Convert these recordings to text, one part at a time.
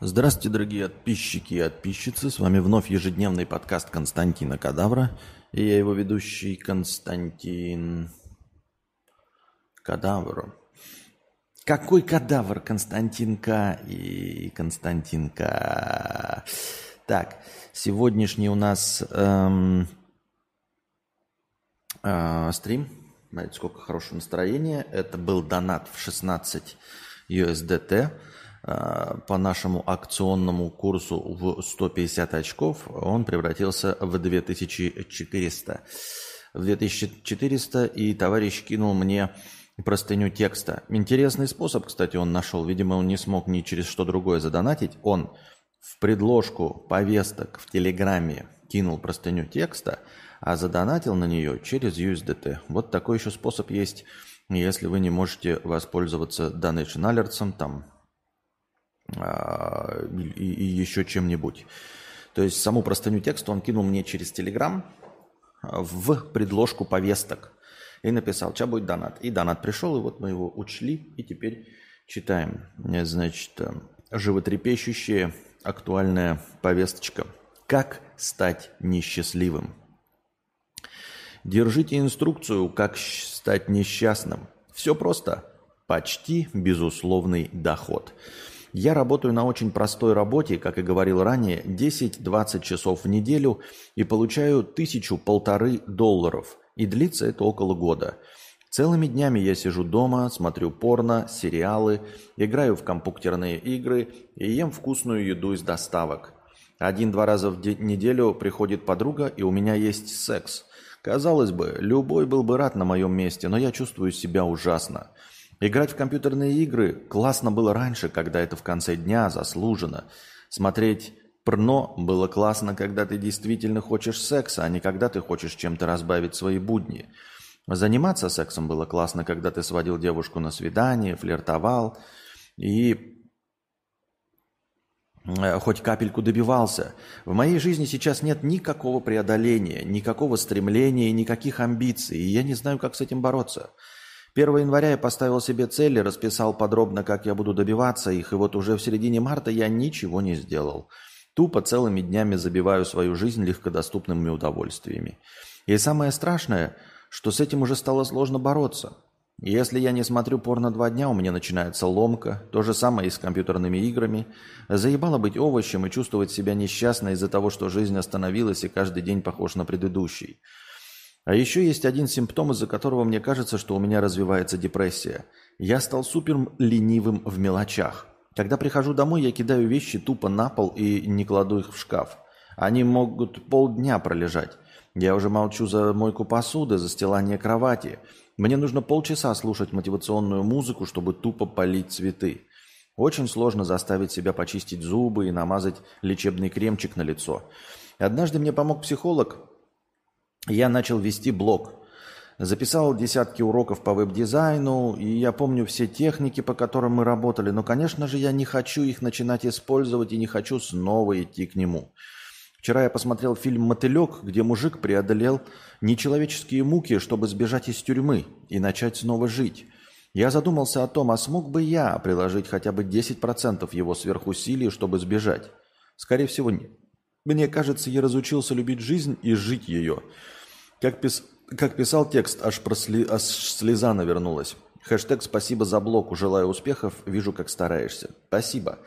Здравствуйте, дорогие подписчики и подписчицы. С вами вновь ежедневный подкаст Константина Кадавра. И я его ведущий Константин Кадавр. Какой кадавр, Константинка и Константинка. Так, сегодняшний у нас эм, э, стрим. Смотрите, сколько хорошего настроения. Это был донат в 16 USDT по нашему акционному курсу в 150 очков. Он превратился в 2400. В 2400 и товарищ кинул мне простыню текста. Интересный способ, кстати, он нашел. Видимо, он не смог ни через что другое задонатить. Он в предложку повесток в Телеграме кинул простыню текста, а задонатил на нее через USDT. Вот такой еще способ есть, если вы не можете воспользоваться Donation Alerts, там, и, и еще чем-нибудь. То есть саму простыню текста он кинул мне через Telegram в предложку повесток и написал, что будет донат. И донат пришел, и вот мы его учли, и теперь читаем. Значит, э, животрепещущая актуальная повесточка. Как стать несчастливым? Держите инструкцию, как стать несчастным. Все просто. Почти безусловный доход. Я работаю на очень простой работе, как и говорил ранее, 10-20 часов в неделю и получаю тысячу-полторы долларов – и длится это около года. Целыми днями я сижу дома, смотрю порно, сериалы, играю в компьютерные игры и ем вкусную еду из доставок. Один-два раза в неделю приходит подруга, и у меня есть секс. Казалось бы, любой был бы рад на моем месте, но я чувствую себя ужасно. Играть в компьютерные игры классно было раньше, когда это в конце дня заслужено. Смотреть Прно было классно, когда ты действительно хочешь секса, а не когда ты хочешь чем-то разбавить свои будни. Заниматься сексом было классно, когда ты сводил девушку на свидание, флиртовал и э, хоть капельку добивался. В моей жизни сейчас нет никакого преодоления, никакого стремления, никаких амбиций, и я не знаю, как с этим бороться. 1 января я поставил себе цели, расписал подробно, как я буду добиваться их, и вот уже в середине марта я ничего не сделал. Тупо целыми днями забиваю свою жизнь легкодоступными удовольствиями. И самое страшное, что с этим уже стало сложно бороться. Если я не смотрю порно два дня, у меня начинается ломка. То же самое и с компьютерными играми. Заебало быть овощем и чувствовать себя несчастно из-за того, что жизнь остановилась и каждый день похож на предыдущий. А еще есть один симптом, из-за которого мне кажется, что у меня развивается депрессия. Я стал супер ленивым в мелочах. Когда прихожу домой, я кидаю вещи тупо на пол и не кладу их в шкаф. Они могут полдня пролежать. Я уже молчу за мойку посуды, застилание кровати. Мне нужно полчаса слушать мотивационную музыку, чтобы тупо полить цветы. Очень сложно заставить себя почистить зубы и намазать лечебный кремчик на лицо. Однажды мне помог психолог. Я начал вести блог. Записал десятки уроков по веб-дизайну, и я помню все техники, по которым мы работали, но, конечно же, я не хочу их начинать использовать и не хочу снова идти к нему. Вчера я посмотрел фильм «Мотылек», где мужик преодолел нечеловеческие муки, чтобы сбежать из тюрьмы и начать снова жить. Я задумался о том, а смог бы я приложить хотя бы 10% его сверхусилий, чтобы сбежать? Скорее всего, нет. Мне кажется, я разучился любить жизнь и жить ее. Как, пис... как писал текст, аж, просли... аж слеза навернулась. Хэштег «Спасибо за блог, желаю успехов, вижу, как стараешься». Спасибо.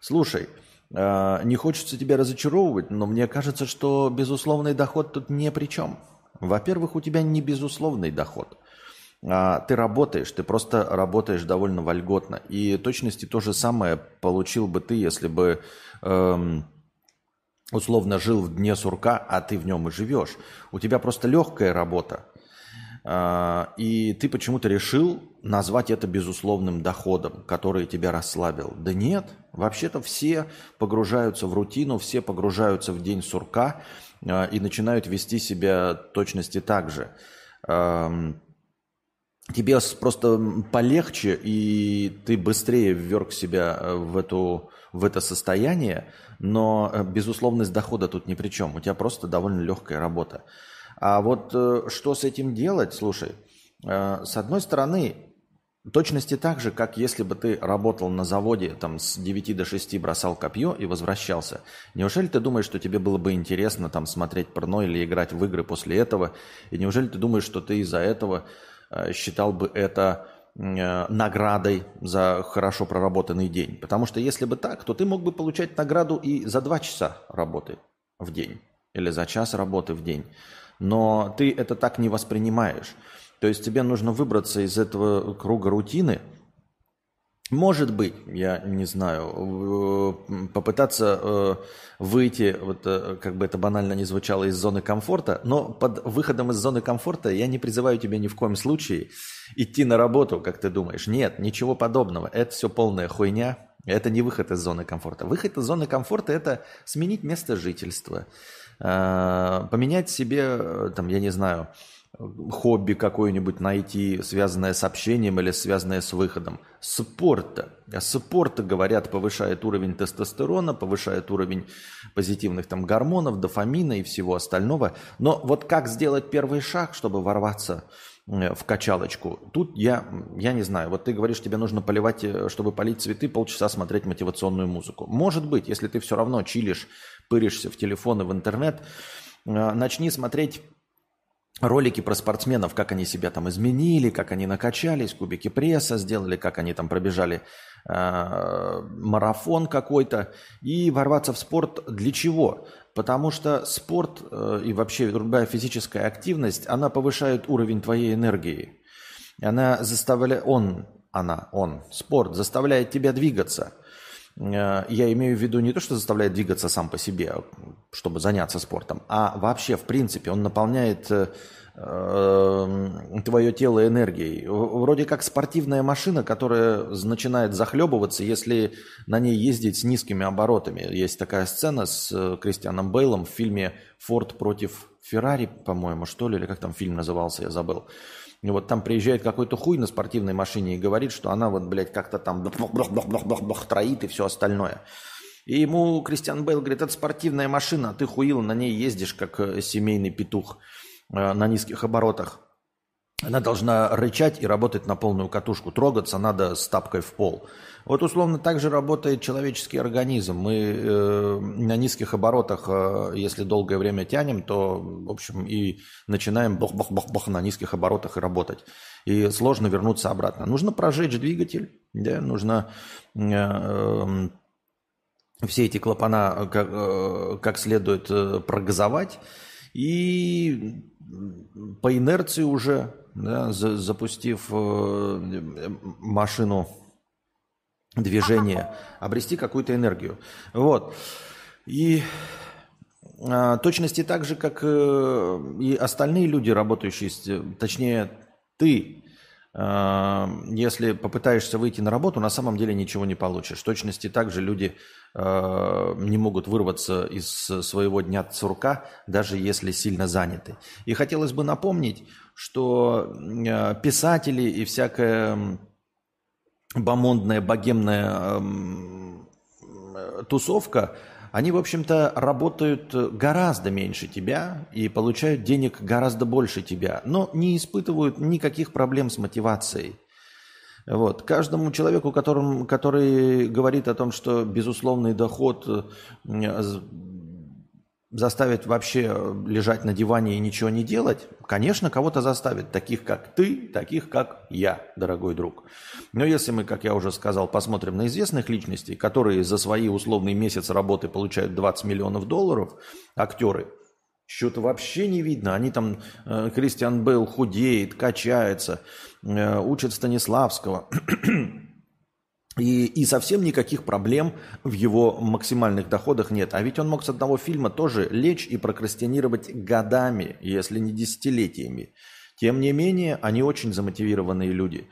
Слушай, э, не хочется тебя разочаровывать, но мне кажется, что безусловный доход тут не при чем. Во-первых, у тебя не безусловный доход. А, ты работаешь, ты просто работаешь довольно вольготно. И точности то же самое получил бы ты, если бы эм, условно жил в дне сурка, а ты в нем и живешь. У тебя просто легкая работа. А, и ты почему-то решил назвать это безусловным доходом, который тебя расслабил. Да нет, вообще-то все погружаются в рутину, все погружаются в день сурка а, и начинают вести себя точности так же. Тебе просто полегче, и ты быстрее вверг себя в, эту, в это состояние, но э, безусловность дохода тут ни при чем. У тебя просто довольно легкая работа. А вот э, что с этим делать? Слушай, э, с одной стороны, точности так же, как если бы ты работал на заводе там с 9 до 6 бросал копье и возвращался. Неужели ты думаешь, что тебе было бы интересно там смотреть порно или играть в игры после этого? И неужели ты думаешь, что ты из-за этого считал бы это наградой за хорошо проработанный день? Потому что если бы так, то ты мог бы получать награду и за 2 часа работы в день или за час работы в день. Но ты это так не воспринимаешь. То есть тебе нужно выбраться из этого круга рутины. Может быть, я не знаю, попытаться э, выйти, вот э, как бы это банально не звучало, из зоны комфорта, но под выходом из зоны комфорта я не призываю тебя ни в коем случае идти на работу, как ты думаешь. Нет, ничего подобного. Это все полная хуйня. Это не выход из зоны комфорта. Выход из зоны комфорта – это сменить место жительства, э, поменять себе, там, я не знаю, хобби какое-нибудь найти, связанное с общением или связанное с выходом. Спорта. Спорта, говорят, повышает уровень тестостерона, повышает уровень позитивных там гормонов, дофамина и всего остального. Но вот как сделать первый шаг, чтобы ворваться э, в качалочку. Тут я, я не знаю, вот ты говоришь, тебе нужно поливать, э, чтобы полить цветы, полчаса смотреть мотивационную музыку. Может быть, если ты все равно чилишь, пыришься в телефон и в интернет, э, начни смотреть ролики про спортсменов, как они себя там изменили, как они накачались, кубики пресса сделали, как они там пробежали э, марафон какой-то, и ворваться в спорт для чего? Потому что спорт э, и вообще любая физическая активность, она повышает уровень твоей энергии. Она заставляет, он, она, он, спорт заставляет тебя двигаться – я имею в виду не то, что заставляет двигаться сам по себе, чтобы заняться спортом, а вообще, в принципе, он наполняет э, э, твое тело энергией. Вроде как спортивная машина, которая начинает захлебываться, если на ней ездить с низкими оборотами. Есть такая сцена с Кристианом Бейлом в фильме «Форд против Феррари», по-моему, что ли, или как там фильм назывался, я забыл. И вот там приезжает какой-то хуй на спортивной машине и говорит, что она вот, блядь, как-то там троит и все остальное. И ему Кристиан Бейл говорит, это спортивная машина, а ты хуил, на ней ездишь, как э, семейный петух э, на низких оборотах. Она должна рычать и работать на полную катушку. Трогаться надо с тапкой в пол. Вот условно так же работает человеческий организм. Мы э, на низких оборотах, э, если долгое время тянем, то, в общем, и начинаем бах-бах-бах-бах на низких оборотах и работать. И сложно вернуться обратно. Нужно прожечь двигатель, да, нужно э, э, все эти клапана как, э, как следует э, прогазовать. И по инерции уже, да, за, запустив э, машину движение, обрести какую-то энергию. Вот. И а, точности так же, как э, и остальные люди, работающие, точнее, ты, а, если попытаешься выйти на работу, на самом деле ничего не получишь. В точности так же люди а, не могут вырваться из своего дня сурка, даже если сильно заняты. И хотелось бы напомнить, что писатели и всякая бомондная, богемная эм, тусовка, они, в общем-то, работают гораздо меньше тебя и получают денег гораздо больше тебя, но не испытывают никаких проблем с мотивацией. Вот. Каждому человеку, которым, который говорит о том, что безусловный доход э, заставит вообще лежать на диване и ничего не делать, конечно, кого-то заставит, таких как ты, таких как я, дорогой друг. Но если мы, как я уже сказал, посмотрим на известных личностей, которые за свои условный месяц работы получают 20 миллионов долларов, актеры, что-то вообще не видно. Они там, э, Кристиан Бейл худеет, качается, э, учат Станиславского. И, и совсем никаких проблем в его максимальных доходах нет. А ведь он мог с одного фильма тоже лечь и прокрастинировать годами, если не десятилетиями. Тем не менее, они очень замотивированные люди.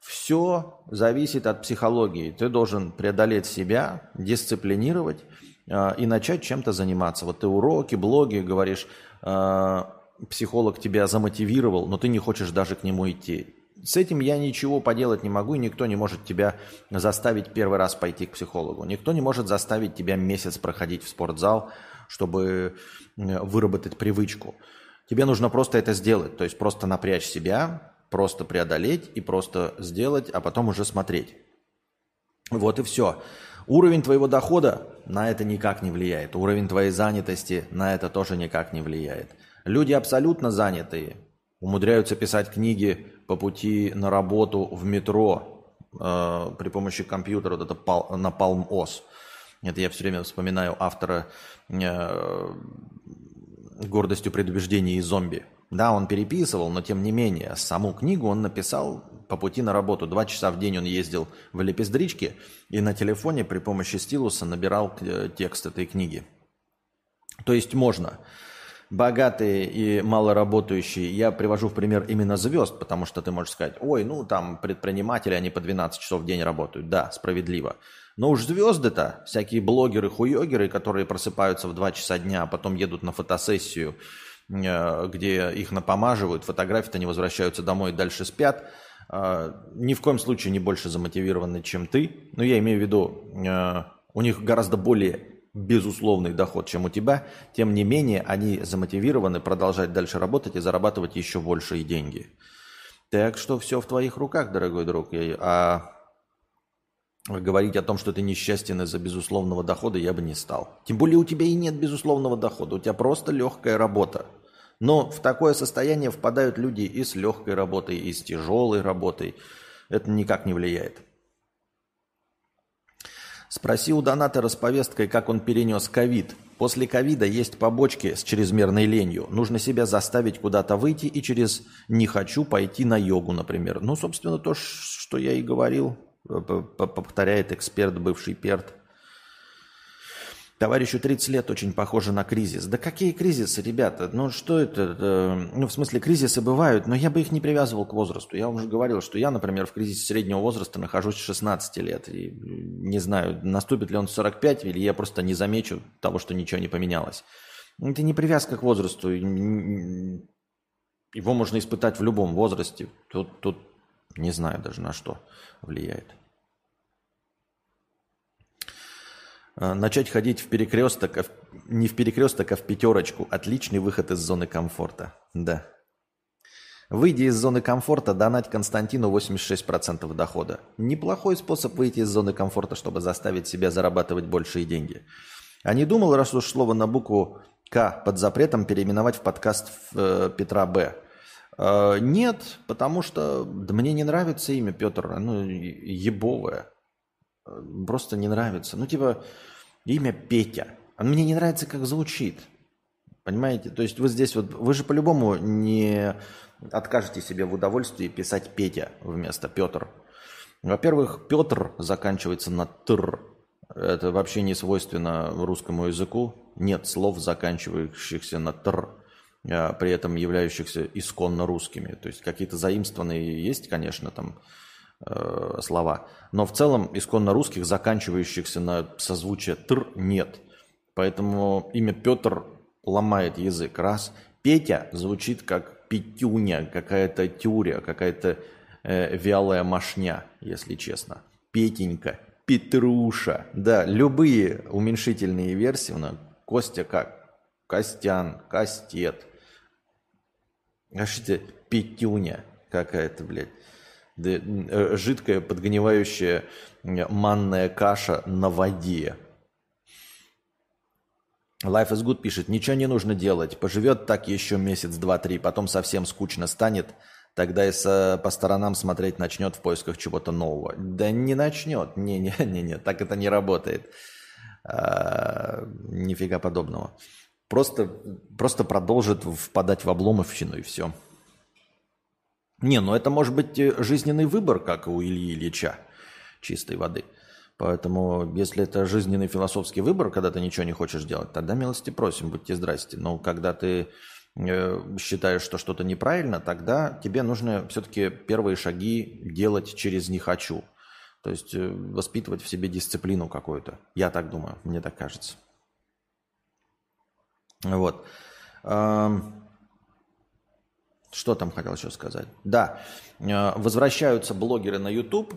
Все зависит от психологии. Ты должен преодолеть себя, дисциплинировать э, и начать чем-то заниматься. Вот ты уроки, блоги говоришь, э, психолог тебя замотивировал, но ты не хочешь даже к нему идти с этим я ничего поделать не могу, и никто не может тебя заставить первый раз пойти к психологу. Никто не может заставить тебя месяц проходить в спортзал, чтобы выработать привычку. Тебе нужно просто это сделать, то есть просто напрячь себя, Просто преодолеть и просто сделать, а потом уже смотреть. Вот и все. Уровень твоего дохода на это никак не влияет. Уровень твоей занятости на это тоже никак не влияет. Люди абсолютно занятые умудряются писать книги по пути на работу в метро э, при помощи компьютера, вот это пал, на Palm OS. Это я все время вспоминаю автора э, «Гордостью, предубеждений и зомби». Да, он переписывал, но тем не менее, саму книгу он написал по пути на работу. Два часа в день он ездил в лепездричке и на телефоне при помощи стилуса набирал э, текст этой книги. То есть можно. Богатые и малоработающие, я привожу в пример именно звезд, потому что ты можешь сказать, ой, ну там предприниматели, они по 12 часов в день работают. Да, справедливо. Но уж звезды-то, всякие блогеры-хуёгеры, которые просыпаются в 2 часа дня, а потом едут на фотосессию, э, где их напомаживают, фотографии-то не возвращаются домой, дальше спят – а, ни в коем случае не больше замотивированы, чем ты. Но я имею в виду, а, у них гораздо более безусловный доход, чем у тебя. Тем не менее, они замотивированы продолжать дальше работать и зарабатывать еще большие деньги. Так что все в твоих руках, дорогой друг. А говорить о том, что ты несчастен из-за безусловного дохода, я бы не стал. Тем более у тебя и нет безусловного дохода. У тебя просто легкая работа. Но в такое состояние впадают люди и с легкой работой, и с тяжелой работой. Это никак не влияет. Спроси у донатора с повесткой, как он перенес ковид. После ковида есть побочки с чрезмерной ленью. Нужно себя заставить куда-то выйти и через «не хочу» пойти на йогу, например. Ну, собственно, то, что я и говорил, повторяет эксперт, бывший перт. Товарищу 30 лет очень похоже на кризис. Да какие кризисы, ребята? Ну что это? Ну в смысле кризисы бывают, но я бы их не привязывал к возрасту. Я уже говорил, что я, например, в кризисе среднего возраста нахожусь с 16 лет. И не знаю, наступит ли он в 45, или я просто не замечу того, что ничего не поменялось. Это не привязка к возрасту. Его можно испытать в любом возрасте. Тут, тут не знаю даже на что влияет. А, начать ходить в перекресток, а не в перекресток, а в пятерочку. Отличный выход из зоны комфорта. Да. Выйди из зоны комфорта, донать Константину 86% дохода. Неплохой способ выйти из зоны комфорта, чтобы заставить себя зарабатывать большие деньги. А не думал, раз уж слово на букву К под запретом переименовать в подкаст э, Петра Б. Э, нет, потому что да мне не нравится имя Петр, оно ебовое. Просто не нравится. Ну, типа, имя Петя. Оно мне не нравится, как звучит. Понимаете? То есть вы здесь вот, вы же по-любому не откажете себе в удовольствии писать Петя вместо Петр. Во-первых, Петр заканчивается на тр. Это вообще не свойственно русскому языку. Нет слов, заканчивающихся на тр, а при этом являющихся исконно русскими. То есть какие-то заимствованные есть, конечно, там э, слова. Но в целом исконно русских, заканчивающихся на созвучие «тр» нет. Поэтому имя Петр ломает язык. Раз. Петя звучит как Петюня, какая-то тюря, какая-то э, вялая машня, если честно. Петенька, Петруша. Да, любые уменьшительные версии. Ну, Костя как? Костян, Костет. А? Петюня какая-то, блядь. Э, жидкая подгнивающая манная каша на воде. Life is good пишет, ничего не нужно делать, поживет так еще месяц, два, три, потом совсем скучно станет, тогда и со, по сторонам смотреть начнет в поисках чего-то нового. Да не начнет, не-не-не, так это не работает. А, нифига подобного. Просто, просто продолжит впадать в обломовщину и все. Не, ну это может быть э, жизненный выбор, как у Ильи Ильича чистой воды. Поэтому, если это жизненный философский выбор, когда ты ничего не хочешь делать, тогда милости просим, будьте здрасте. Но когда ты э, считаешь, что что-то неправильно, тогда тебе нужно все-таки первые шаги делать через «не хочу». То есть э, воспитывать в себе дисциплину какую-то. Я так думаю, мне так кажется. Вот. Что там хотел еще сказать? Да, э, возвращаются блогеры на YouTube.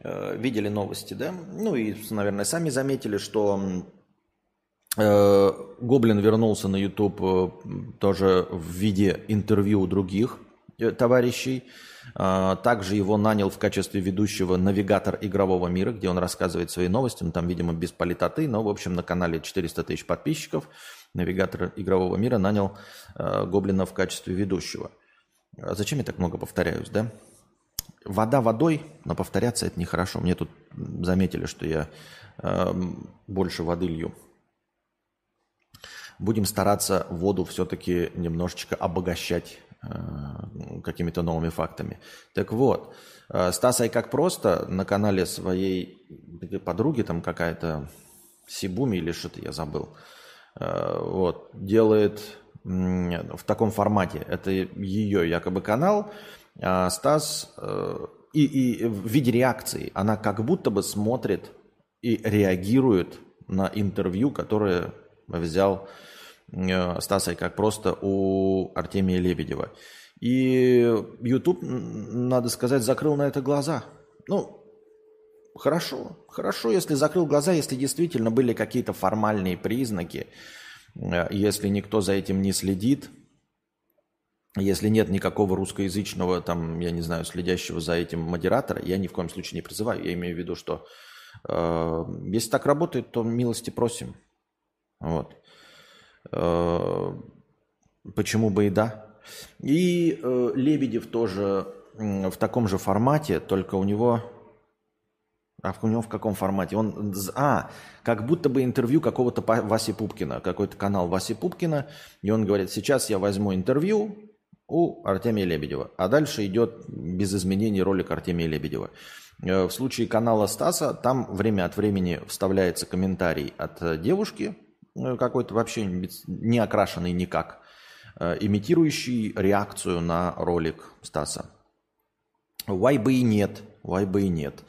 Э, видели новости, да? Ну и, наверное, сами заметили, что э, Гоблин вернулся на YouTube тоже в виде интервью других товарищей. Также его нанял в качестве ведущего навигатор игрового мира, где он рассказывает свои новости. Ну, там, видимо, без политоты, но, в общем, на канале 400 тысяч подписчиков. Навигатор игрового мира нанял Гоблина в качестве ведущего. А зачем я так много повторяюсь, да? Вода водой, но повторяться это нехорошо. Мне тут заметили, что я э, больше воды лью. Будем стараться воду все-таки немножечко обогащать Э, какими-то новыми фактами. Так вот, э, Стас Ай как просто на канале своей подруги, там какая-то Сибуми или что-то я забыл, э, вот, делает в таком формате. Это ее якобы канал, а Стас и, и в виде реакции она как будто бы смотрит и реагирует на интервью, которое взял Э, Стаса как просто у Артемия Лебедева. И YouTube, надо сказать, закрыл на это глаза. Ну, хорошо, хорошо, если закрыл глаза, если действительно были какие-то формальные признаки, э, если никто за этим не следит, если нет никакого русскоязычного, там, я не знаю, следящего за этим модератора, я ни в коем случае не призываю. Я имею в виду, что э, если так работает, то милости просим. Вот. Э, почему бы и да? И э, Лебедев тоже в таком же формате, только у него... А у него в каком формате? Он, а, как будто бы интервью какого-то Васи Пупкина, какой-то канал Васи Пупкина, и он говорит, сейчас я возьму интервью у Артемия Лебедева, а дальше идет без изменений ролик Артемия Лебедева. Э, в случае канала Стаса там время от времени вставляется комментарий от девушки, ну, какой-то вообще не окрашенный никак, э, имитирующий реакцию на ролик Стаса. Why бы и нет, why бы и нет.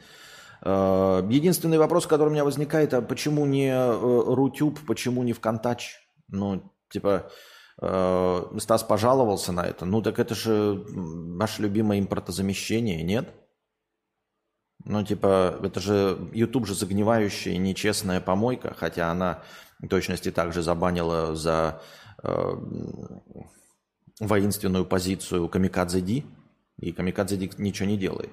Э, единственный вопрос, который у меня возникает, а почему не э, Рутюб, почему не ВКонтач? Ну, типа, Стас пожаловался на это. Ну, так это же ваше любимое импортозамещение, нет? Ну, типа, это же YouTube же загнивающая нечестная помойка, хотя она точности также забанила за э, воинственную позицию Камикадзе Ди, и Камикадзе Ди ничего не делает.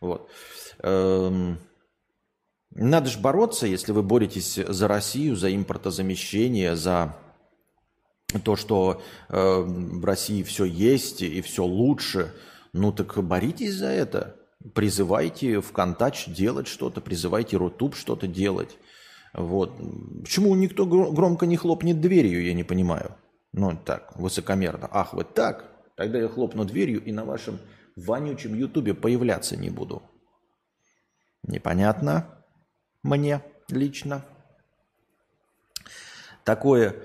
Вот. Эм, надо же бороться, если вы боретесь за Россию, за импортозамещение, за то, что э, в России все есть и все лучше. Ну так боритесь за это. Призывайте ВКонтач делать что-то, призывайте Рутуб что-то делать. Вот. Почему никто громко не хлопнет дверью, я не понимаю. Ну, так, высокомерно. Ах, вот так? Тогда я хлопну дверью и на вашем вонючем ютубе появляться не буду. Непонятно мне лично. Такое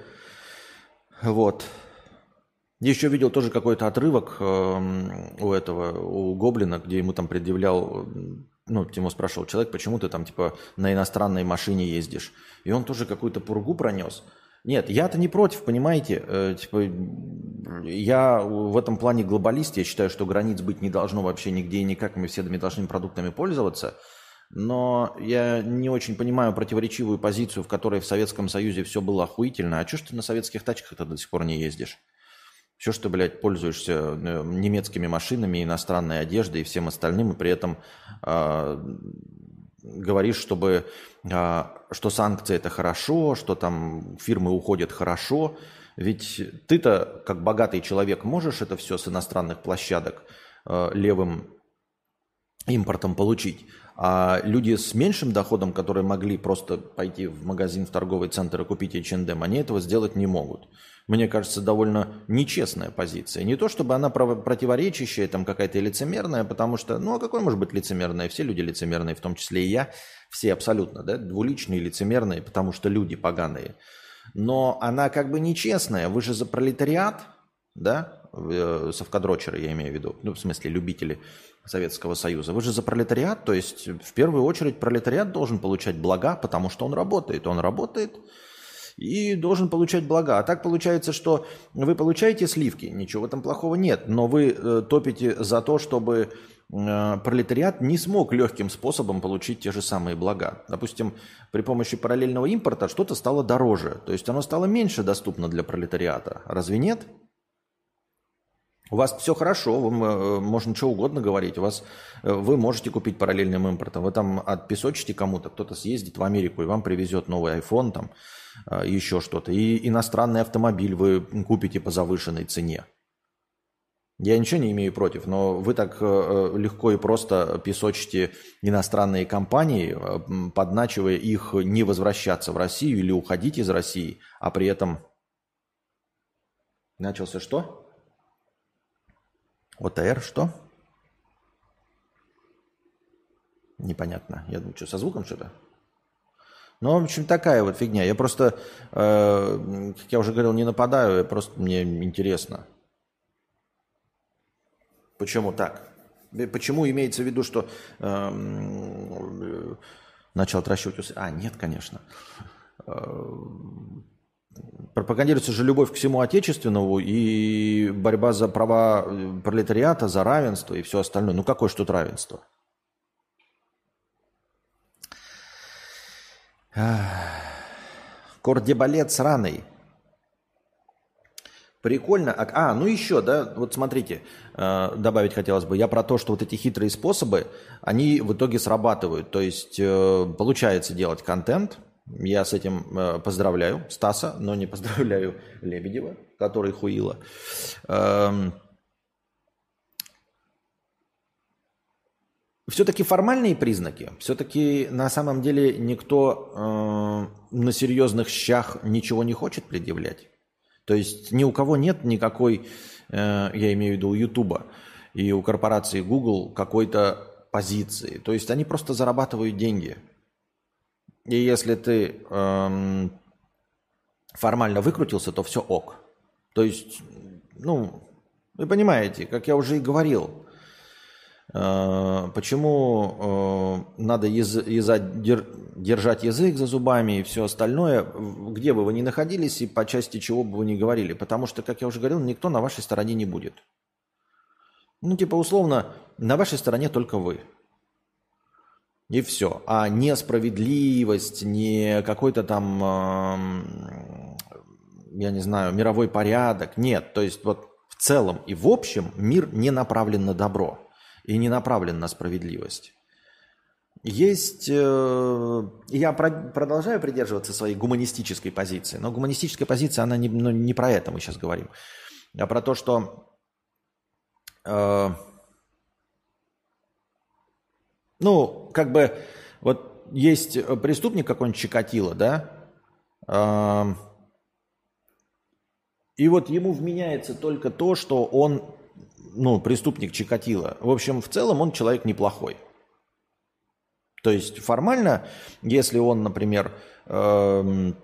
вот. Еще видел тоже какой-то отрывок э, у этого, у Гоблина, где ему там предъявлял ну, Тиму спрашивал человек, почему ты там, типа, на иностранной машине ездишь? И он тоже какую-то пургу пронес. Нет, я-то не против, понимаете? Э, типа, я в этом плане глобалист, я считаю, что границ быть не должно вообще нигде и никак, мы все медошными продуктами пользоваться. Но я не очень понимаю противоречивую позицию, в которой в Советском Союзе все было охуительно. А что ж ты на советских тачках-то до сих пор не ездишь? Все, что, блядь, пользуешься э, немецкими машинами, иностранной одеждой и всем остальным, и при этом э, говоришь, чтобы, э, что санкции это хорошо, что там фирмы уходят хорошо. Ведь ты-то, как богатый человек, можешь это все с иностранных площадок э, левым импортом получить. А люди с меньшим доходом, которые могли просто пойти в магазин, в торговый центр и купить H&M, они этого сделать не могут мне кажется, довольно нечестная позиция. Не то, чтобы она противоречащая, там какая-то лицемерная, потому что, ну а какой может быть лицемерная? Все люди лицемерные, в том числе и я. Все абсолютно, да, двуличные, лицемерные, потому что люди поганые. Но она как бы нечестная. Вы же за пролетариат, да, э, совкадрочеры я имею в виду, ну в смысле любители Советского Союза. Вы же за пролетариат, то есть в первую очередь пролетариат должен получать блага, потому что он работает. Он работает, и должен получать блага. А так получается, что вы получаете сливки, ничего в этом плохого нет, но вы э, топите за то, чтобы э, пролетариат не смог легким способом получить те же самые блага. Допустим, при помощи параллельного импорта что-то стало дороже, то есть оно стало меньше доступно для пролетариата. Разве нет? У вас все хорошо, вы, э, можно что угодно говорить. У вас, э, вы можете купить параллельным импортом. Вы там отпесочите кому-то, кто-то съездит в Америку и вам привезет новый iPhone, там, э, еще что-то. И иностранный автомобиль вы купите по завышенной цене. Я ничего не имею против, но вы так легко и просто песочите иностранные компании, подначивая их не возвращаться в Россию или уходить из России, а при этом начался что? ОТР что? Непонятно. Я думаю, что, со звуком что-то? Ну, в общем, такая вот фигня. Я просто, э, как я уже говорил, не нападаю, просто мне интересно. Почему так? Почему имеется в виду, что э, начал отращивать усы? А, нет, конечно. Э, Пропагандируется же любовь к всему отечественному и борьба за права э, пролетариата, за равенство и все остальное. Ну какое ж тут равенство? Кордебалет сраный. Прикольно. А, ну еще, да, вот смотрите, э, добавить хотелось бы. Я про то, что вот эти хитрые способы, они в итоге срабатывают. То есть э, получается делать контент – я с этим э, поздравляю Стаса, но не поздравляю Лебедева, который хуила. Эм... Все-таки формальные признаки, все-таки на самом деле никто э, на серьезных щах ничего не хочет предъявлять. То есть ни у кого нет никакой, э, я имею в виду у Ютуба и у корпорации Google какой-то позиции. То есть они просто зарабатывают деньги – и если ты эм, формально выкрутился, то все ок. То есть, ну, вы понимаете, как я уже и говорил, э, почему э, надо яз, яза, дер, держать язык за зубами и все остальное, где бы вы ни находились и по части чего бы вы ни говорили. Потому что, как я уже говорил, никто на вашей стороне не будет. Ну, типа, условно, на вашей стороне только вы. И все. А несправедливость, не какой-то там, я не знаю, мировой порядок. Нет. То есть вот в целом и в общем мир не направлен на добро и не направлен на справедливость. Есть, э, я продолжаю придерживаться своей гуманистической позиции, но гуманистическая позиция, она не, ну, не про это мы сейчас говорим, а про то, что э, ну, как бы, вот есть э, преступник какой-нибудь Чикатило, да? И вот ему вменяется только то, что он, ну, преступник Чикатило. В общем, в целом он человек неплохой. То есть формально, если он, например, эм,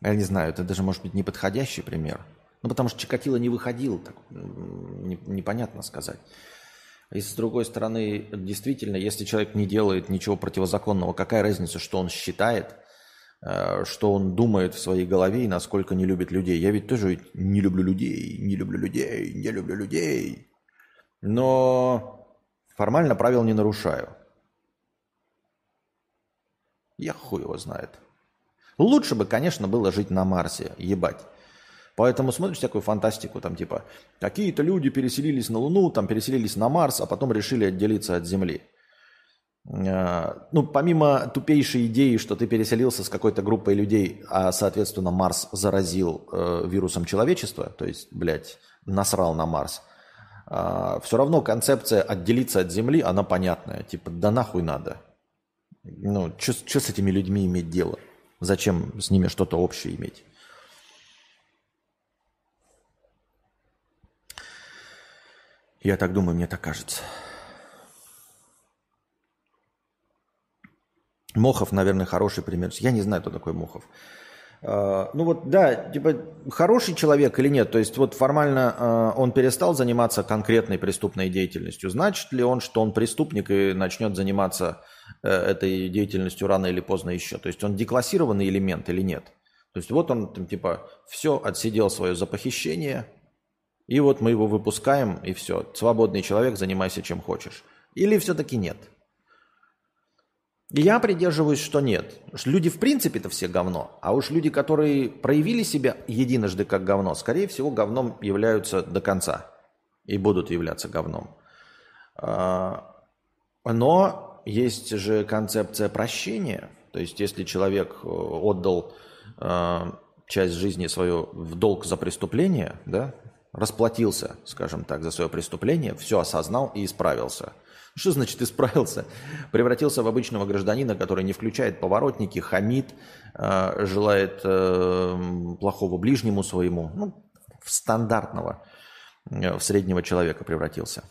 я не знаю, это даже может быть неподходящий пример. Ну, потому что Чикатило не выходил, так, непонятно сказать. И с другой стороны, действительно, если человек не делает ничего противозаконного, какая разница, что он считает, э, что он думает в своей голове и насколько не любит людей. Я ведь тоже не люблю людей, не люблю людей, не люблю людей. Но формально правил не нарушаю. Я хуй его знает. Лучше бы, конечно, было жить на Марсе, ебать. Поэтому смотришь всякую фантастику, там типа, какие-то люди переселились на Луну, там переселились на Марс, а потом решили отделиться от Земли. А, ну, помимо тупейшей идеи, что ты переселился с какой-то группой людей, а, соответственно, Марс заразил э, вирусом человечества, то есть, блядь, насрал на Марс, э, все равно концепция отделиться от Земли, она понятная. Типа, да нахуй надо. Ну, что с этими людьми иметь дело? Зачем с ними что-то общее иметь? Я так думаю, мне так кажется. Мохов, наверное, хороший пример. Я не знаю, кто такой Мохов. А, ну вот, да, типа, хороший человек или нет, то есть вот формально а, он перестал заниматься конкретной преступной деятельностью. Значит ли он, что он преступник и начнет заниматься э, этой деятельностью рано или поздно еще? То есть он деклассированный элемент или нет? То есть вот он, там, типа, все, отсидел свое за похищение, и вот мы его выпускаем, и все. Свободный человек, занимайся чем хочешь. Или все-таки нет? Я придерживаюсь, что нет. Люди в принципе-то все говно. А уж люди, которые проявили себя единожды как говно, скорее всего, говном являются до конца. И будут являться говном. А, но есть же концепция прощения. То есть, если человек э, отдал а, часть жизни свою в долг за преступление, да, расплатился, скажем так, за свое преступление, все осознал и исправился – что значит исправился? Превратился в обычного гражданина, который не включает поворотники, хамит, э, желает э, плохого ближнему своему. Ну, в стандартного, э, в среднего человека превратился.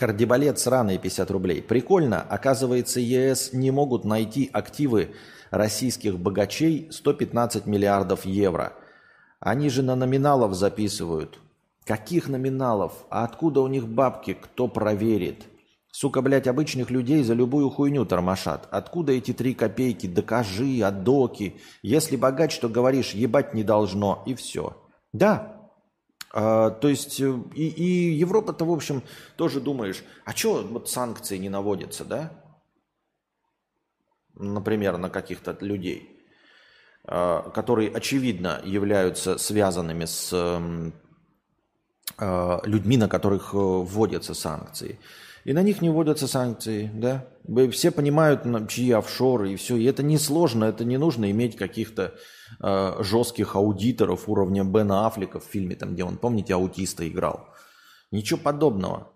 Кардибалет сраные 50 рублей. Прикольно. Оказывается, ЕС не могут найти активы российских богачей 115 миллиардов евро. Они же на номиналов записывают. Каких номиналов? А откуда у них бабки? Кто проверит? Сука, блядь, обычных людей за любую хуйню тормошат. Откуда эти три копейки? Докажи, адоки. Если богач, то говоришь, ебать не должно, и все. Да. А, то есть, э, и, и Европа-то, в общем, тоже думаешь, а что вот санкции не наводятся, да? Например, на каких-то людей. Э, которые, очевидно, являются связанными с эм, э, людьми, на которых э, вводятся санкции. И на них не вводятся санкции, да? Все понимают, чьи офшоры и все. И это несложно, это не нужно иметь каких-то э, жестких аудиторов уровня Бена Аффлека в фильме, там, где он, помните, аутиста играл. Ничего подобного.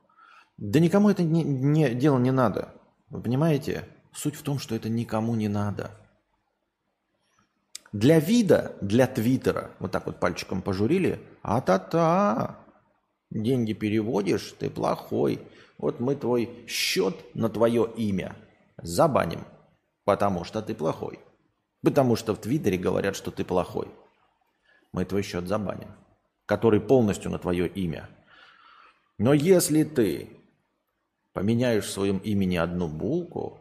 Да никому это не, не, дело не надо. Вы понимаете? Суть в том, что это никому не надо. Для вида, для Твиттера, вот так вот пальчиком пожурили, а-та-та, деньги переводишь, ты плохой. Вот мы твой счет на твое имя забаним, потому что ты плохой. Потому что в Твиттере говорят, что ты плохой. Мы твой счет забаним, который полностью на твое имя. Но если ты поменяешь в своем имени одну булку,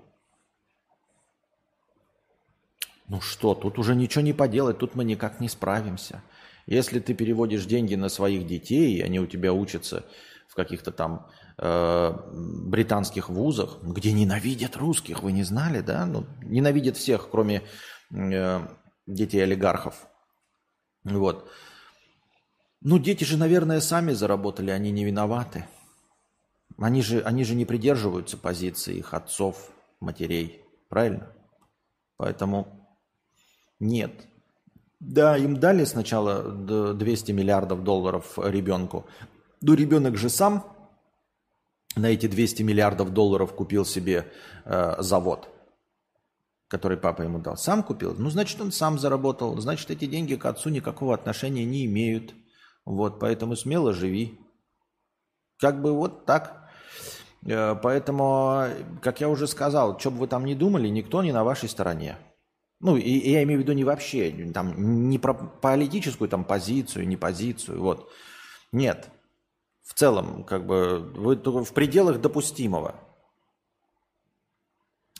ну что, тут уже ничего не поделать, тут мы никак не справимся. Если ты переводишь деньги на своих детей, и они у тебя учатся в каких-то там э, британских вузах, где ненавидят русских, вы не знали, да? Ну, ненавидят всех, кроме детей олигархов. Вот. Ну, дети же, наверное, сами заработали, они не виноваты. Они же, они же не придерживаются позиции их отцов, матерей. Правильно? Поэтому нет. Да, им дали сначала 200 миллиардов долларов ребенку. Но ребенок же сам на эти 200 миллиардов долларов купил себе э, завод, который папа ему дал. Сам купил. Ну, значит, он сам заработал. Значит, эти деньги к отцу никакого отношения не имеют. Вот, поэтому смело живи. Как бы вот так. Э, поэтому, как я уже сказал, что бы вы там ни думали, никто не на вашей стороне. Ну, и, и я имею в виду не вообще, там, не про политическую там позицию, не позицию, вот. Нет. В целом, как бы, вы в пределах допустимого.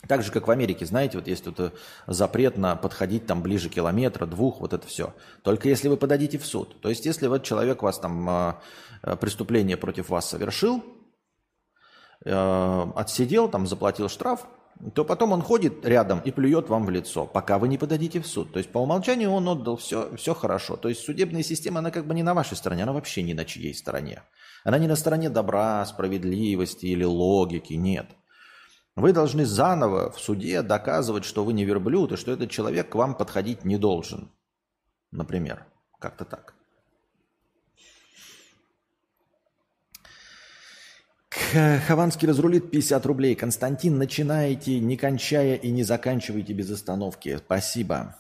Так же, как в Америке, знаете, вот есть тут э, запрет на подходить там ближе километра, двух, вот это все. Только если вы подадите в суд. То есть, если вот человек вас там, э, э, преступление против вас совершил, отсидел, там, заплатил штраф, то потом он ходит рядом и плюет вам в лицо, пока вы не подадите в суд. То есть по умолчанию он отдал все, все хорошо. То есть судебная система, она как бы не на вашей стороне, она вообще ни на чьей стороне. Она не на стороне добра, справедливости или логики, нет. Вы должны заново в суде доказывать, что вы не верблюд, и что этот человек к вам подходить не должен. Например, как-то так. Хованский разрулит 50 рублей. Константин, начинаете, не кончая и не заканчивайте без остановки. Спасибо.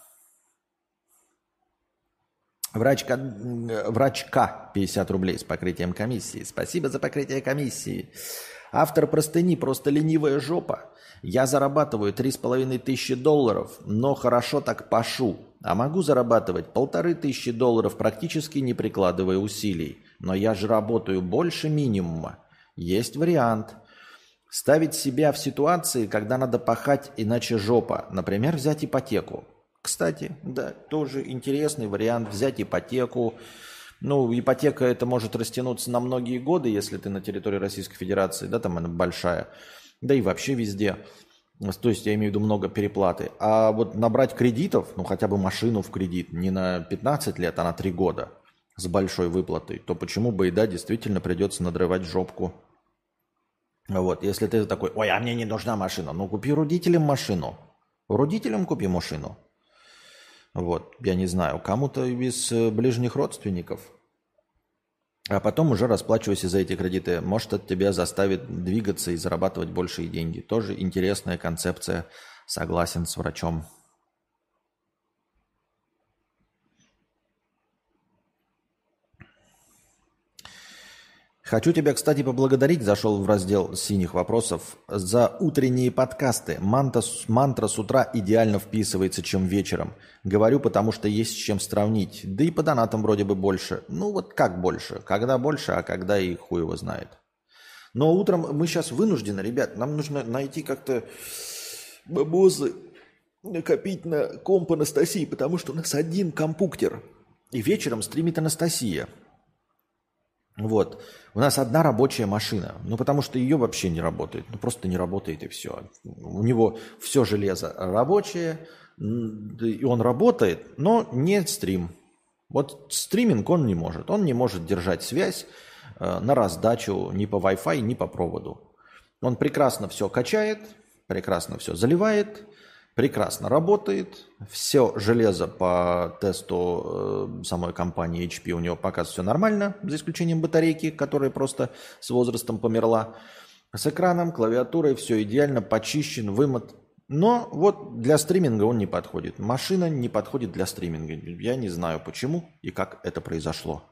Врачка, врачка 50 рублей с покрытием комиссии. Спасибо за покрытие комиссии. Автор простыни просто ленивая жопа. Я зарабатываю 3,5 тысячи долларов, но хорошо так пашу. А могу зарабатывать полторы тысячи долларов, практически не прикладывая усилий. Но я же работаю больше минимума. Есть вариант. Ставить себя в ситуации, когда надо пахать, иначе жопа. Например, взять ипотеку. Кстати, да, тоже интересный вариант. Взять ипотеку, Ну, ипотека это может растянуться на многие годы, если ты на территории Российской Федерации, да, там она большая, да и вообще везде. То есть я имею в виду много переплаты. А вот набрать кредитов, ну хотя бы машину в кредит, не на 15 лет, а на 3 года с большой выплатой, то почему бы и да, действительно придется надрывать жопку. Вот, если ты такой, ой, а мне не нужна машина, ну купи родителям машину. Родителям купи машину. Вот, я не знаю, кому-то из э, ближних родственников. А потом уже расплачивайся за эти кредиты. Может, это тебя заставит двигаться и зарабатывать большие деньги. Тоже интересная концепция. Согласен с врачом. Хочу тебя, кстати, поблагодарить, зашел в раздел синих вопросов, за утренние подкасты. Манта, мантра с утра идеально вписывается, чем вечером. Говорю, потому что есть с чем сравнить. Да и по донатам вроде бы больше. Ну вот как больше? Когда больше, а когда и хуй его знает. Но утром мы сейчас вынуждены, ребят, нам нужно найти как-то бабозы, накопить на комп Анастасии, потому что у нас один компуктер. И вечером стримит Анастасия. Вот. У нас одна рабочая машина. Ну, потому что ее вообще не работает. Ну, просто не работает и все. У него все железо рабочее, и он работает, но не стрим. Вот стриминг он не может. Он не может держать связь э, на раздачу ни по Wi-Fi, ни по проводу. Он прекрасно все качает, прекрасно все заливает, прекрасно работает. Все железо по тесту э, самой компании HP у него показывает все нормально, за исключением батарейки, которая просто с возрастом померла. С экраном, клавиатурой все идеально, почищен, вымот. Но вот для стриминга он не подходит. Машина не подходит для стриминга. Я не знаю почему и как это произошло.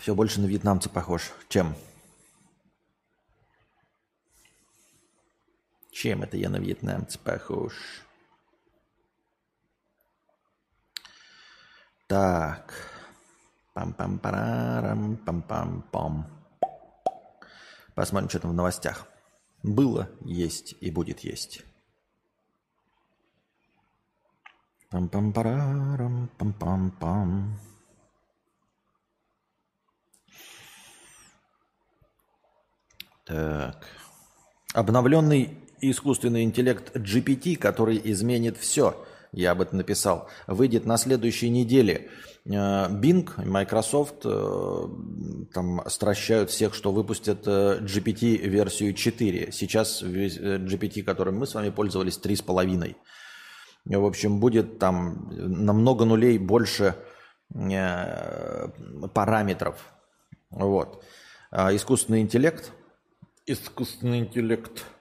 Все больше на вьетнамца похож. Чем? Чем это я на вьетнамца похож? Так. Пам-пам-парам, пам-пам-пам. Посмотрим, что там в новостях. Было, есть и будет есть. Пам-пам-парам, пам-пам-пам. Так. Обновленный искусственный интеллект GPT, который изменит все. Я об этом написал. Выйдет на следующей неделе. Э, Bing, Microsoft э, там стращают всех, что выпустят GPT э, версию 4. Сейчас GPT, которым мы с вами пользовались, 3,5. В общем, будет там на много нулей больше параметров. Вот. Искусственный интеллект, искусственный интеллект –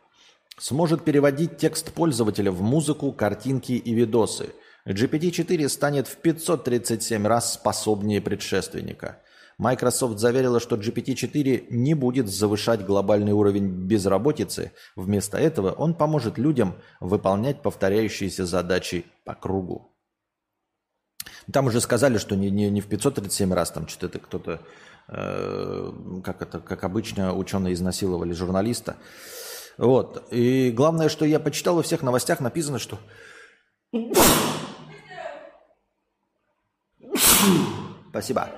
сможет переводить текст пользователя в музыку, картинки и видосы. GPT-4 станет в 537 раз способнее предшественника. Microsoft заверила, что GPT-4 не будет завышать глобальный уровень безработицы. Вместо этого он поможет людям выполнять повторяющиеся задачи по кругу. Там уже сказали, что не, не, не в 537 раз, там что-то кто-то, э, как это, как обычно, ученые изнасиловали журналиста. Вот. И главное, что я почитал во всех новостях написано, что... Спасибо.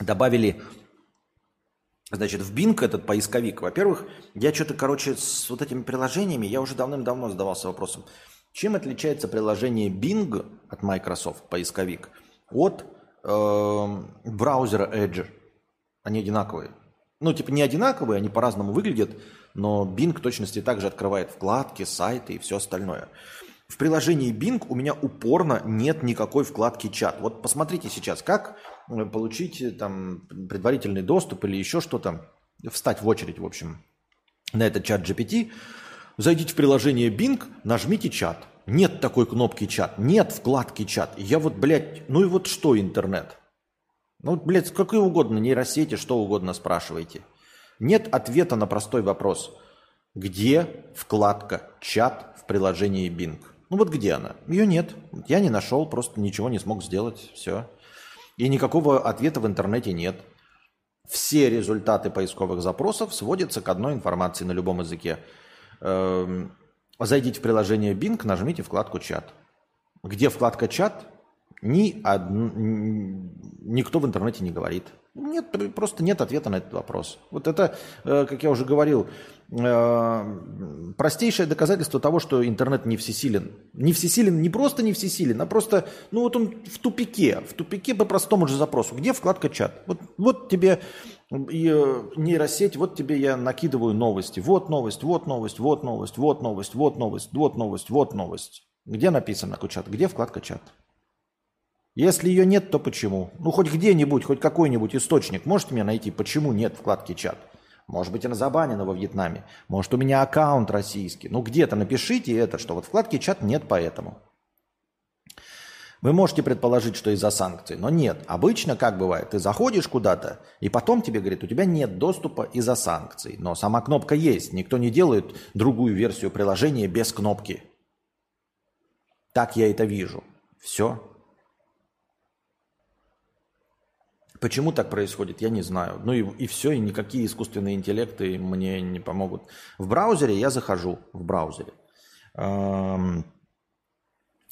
Добавили, значит, в Bing этот поисковик. Во-первых, я что-то, короче, с вот этими приложениями, я уже давным-давно задавался вопросом, чем отличается приложение Bing от Microsoft, поисковик, от э, браузера Edge? Они одинаковые. Ну, типа не одинаковые, они по-разному выглядят, но Bing точности также открывает вкладки, сайты и все остальное. В приложении Bing у меня упорно нет никакой вкладки чат. Вот посмотрите сейчас, как э, получить э, там предварительный доступ или еще что-то, встать в очередь, в общем, на этот чат GPT. Зайдите в приложение Bing, нажмите чат. Нет такой кнопки чат, нет вкладки чат. Я вот, блядь, ну и вот что интернет? Ну, блядь, какие угодно нейросети, что угодно спрашивайте. Нет ответа на простой вопрос. Где вкладка «Чат» в приложении Bing? Ну вот где она? Ее нет. Я не нашел, просто ничего не смог сделать. Все. И никакого ответа в интернете нет. Все результаты поисковых запросов сводятся к одной информации на любом языке. Эм, зайдите в приложение Bing, нажмите вкладку «Чат». Где вкладка «Чат»? Ни од... Никто в интернете не говорит. Нет, просто нет ответа на этот вопрос. Вот это, э, как я уже говорил, э, простейшее доказательство того, что интернет не всесилен. Не всесилен, не просто не всесилен, а просто, ну вот он в тупике. В тупике по простому же запросу. Где вкладка чат? Вот, вот тебе и э, нейросеть, вот тебе я накидываю новости. Вот новость, вот новость, вот новость, вот новость, вот новость, вот новость, вот новость. Где написано чат? Где вкладка чат? Если ее нет, то почему? Ну, хоть где-нибудь, хоть какой-нибудь источник можете мне найти, почему нет вкладки чат? Может быть, она забанена во Вьетнаме. Может, у меня аккаунт российский. Ну, где-то напишите это, что вот вкладки чат нет поэтому. Вы можете предположить, что из-за санкций, но нет. Обычно как бывает? Ты заходишь куда-то, и потом тебе говорят, у тебя нет доступа из-за санкций. Но сама кнопка есть. Никто не делает другую версию приложения без кнопки. Так я это вижу. Все. Почему так происходит, я не знаю. Ну и, и все, и никакие искусственные интеллекты мне не помогут. В браузере я захожу, в браузере. Эм,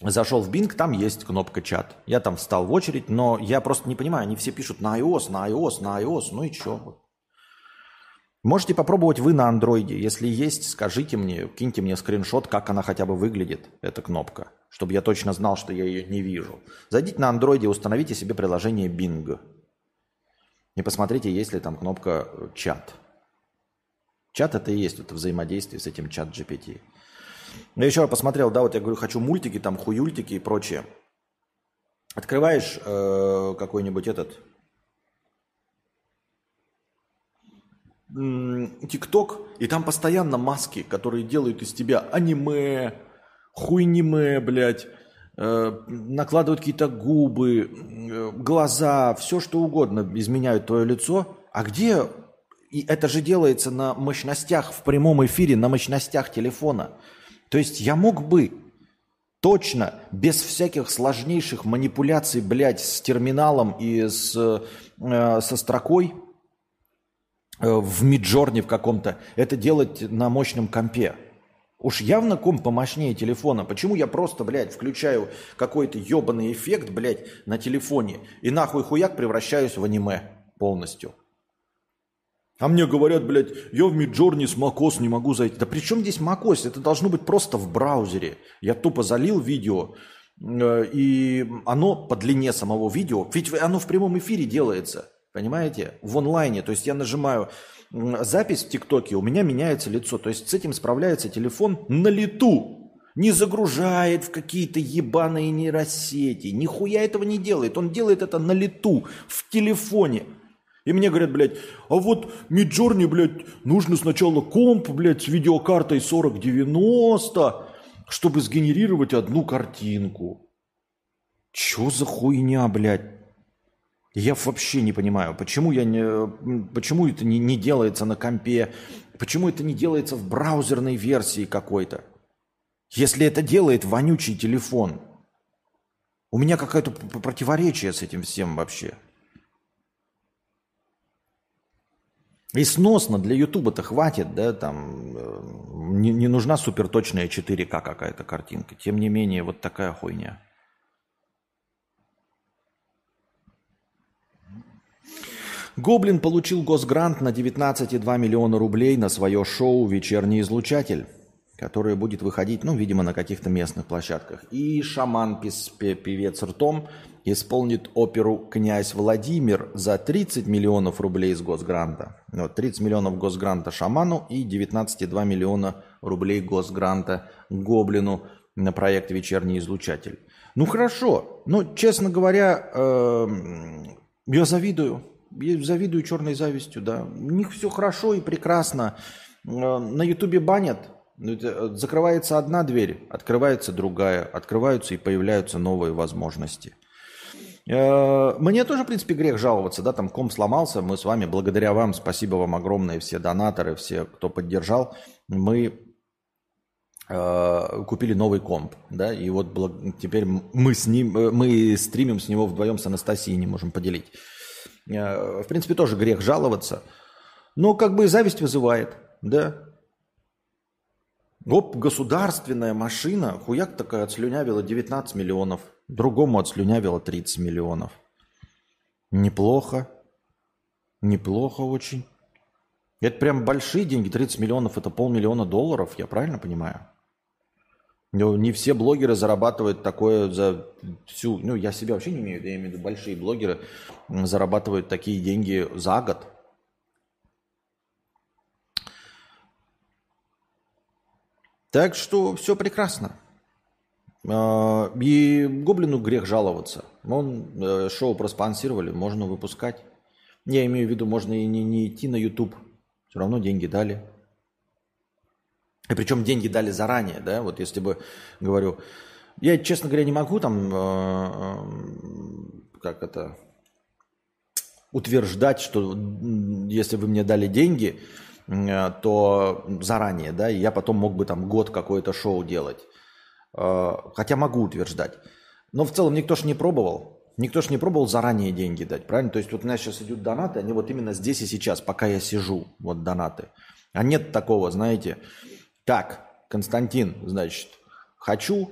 зашел в Bing, там есть кнопка чат. Я там встал в очередь, но я просто не понимаю, они все пишут на iOS, на iOS, на iOS, ну и что? Можете попробовать вы на андроиде. Если есть, скажите мне, киньте мне скриншот, как она хотя бы выглядит, эта кнопка, чтобы я точно знал, что я ее не вижу. Зайдите на андроиде, установите себе приложение Bing. И посмотрите, есть ли там кнопка э, «Чат». Чат это и есть это взаимодействие с этим чат GPT. Я еще раз посмотрел, да, вот я говорю, хочу мультики, там хуюльтики и прочее. Открываешь э, какой-нибудь этот ТикТок, и там постоянно маски, которые делают из тебя аниме, хуйниме, блядь, накладывают какие-то губы, э, глаза, все что угодно изменяют твое лицо. А где... И это же делается на мощностях в прямом эфире, на мощностях телефона. То есть я мог бы точно, без всяких сложнейших манипуляций, блядь, с терминалом и с, э, со строкой э, в миджорне в каком-то, это делать на мощном компе. Уж явно комп помощнее телефона. Почему я просто, блядь, включаю какой-то ебаный эффект, блядь, на телефоне и нахуй хуяк превращаюсь в аниме полностью? А мне говорят, блядь, я в Миджорни с Макос не могу зайти. Да при чем здесь Макос? Это должно быть просто в браузере. Я тупо залил видео, э, и оно по длине самого видео, ведь оно в прямом эфире делается, понимаете, в онлайне. То есть я нажимаю запись в ТикТоке, у меня меняется лицо. То есть с этим справляется телефон на лету. Не загружает в какие-то ебаные нейросети. Нихуя этого не делает. Он делает это на лету, в телефоне. И мне говорят, блядь, а вот Миджорни, блядь, нужно сначала комп, блядь, с видеокартой 4090, чтобы сгенерировать одну картинку. Чё за хуйня, блядь? Я вообще не понимаю, почему, я не, почему это не, не делается на компе, почему это не делается в браузерной версии какой-то. Если это делает вонючий телефон. У меня какое-то противоречие с этим всем вообще. И сносно для Ютуба-то хватит, да, там э, не, не нужна суперточная 4К какая-то картинка. Тем не менее, вот такая хуйня. Гоблин получил госгрант на 19,2 миллиона рублей на свое шоу «Вечерний излучатель», которое будет выходить, ну, видимо, на каких-то местных площадках. И шаман, певец ртом, исполнит оперу «Князь Владимир» за 30 миллионов рублей из госгранта. Вот, 30 миллионов госгранта шаману и 19,2 миллиона рублей госгранта Гоблину на проект «Вечерний излучатель». Ну, хорошо. Ну, честно говоря, э, я завидую. Я завидую черной завистью, да. У них все хорошо и прекрасно. Э, на Ютубе банят, э, закрывается одна дверь, открывается другая, открываются и появляются новые возможности. Э, мне тоже, в принципе, грех жаловаться, да, там ком сломался, мы с вами, благодаря вам, спасибо вам огромное, все донаторы, все, кто поддержал, мы купили новый комп, да, и вот теперь мы с ним, мы стримим с него вдвоем с Анастасией, не можем поделить. Э, в принципе, тоже грех жаловаться. Но как бы зависть вызывает, да. Оп, государственная машина, хуяк такая отслюнявила 19 миллионов, другому отслюнявила 30 миллионов. Неплохо. Неплохо очень. Это прям большие деньги, 30 миллионов это полмиллиона долларов, я правильно понимаю? Но не все блогеры зарабатывают такое за всю... Ну, я себя вообще не имею я имею в виду большие блогеры зарабатывают такие деньги за год. Так что все прекрасно. А, и Гоблину грех жаловаться. Он э, шоу проспонсировали, можно выпускать. Я имею в виду, можно и не, не идти на YouTube. Все равно деньги дали. И причем деньги дали заранее, да, вот если бы, говорю, я, честно говоря, не могу там, э, э, как это, утверждать, что если вы мне дали деньги, Э, то заранее, да, и я потом мог бы там год какое-то шоу делать. Хотя могу утверждать. Но в целом никто же не пробовал. Никто же не пробовал заранее деньги дать, правильно? То есть вот у меня сейчас идут донаты, они вот именно здесь и сейчас, пока я сижу, вот донаты. А нет такого, знаете, так, Константин, значит, хочу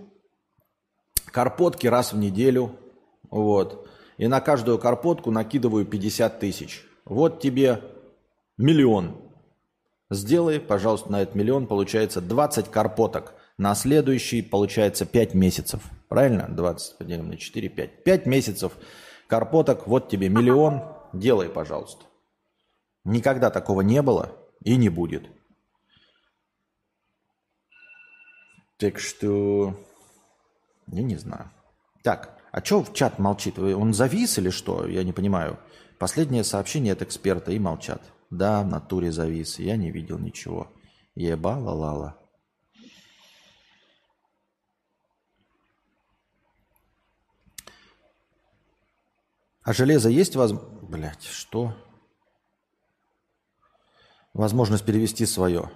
карпотки раз в неделю, вот, и на каждую карпотку накидываю 50 тысяч. Вот тебе миллион. Сделай, пожалуйста, на этот миллион получается 20 карпоток. На следующий получается 5 месяцев. Правильно? 20 поделим на 4, 5. 5 месяцев карпоток, вот тебе миллион. Делай, пожалуйста. Никогда такого не было и не будет. Так что, я не знаю. Так, а что в чат молчит? Он завис или что? Я не понимаю. Последнее сообщение от эксперта и молчат. Да, в натуре завис. Я не видел ничего. Ебала лала. А железо есть возможность... Блять, что? Возможность перевести свое.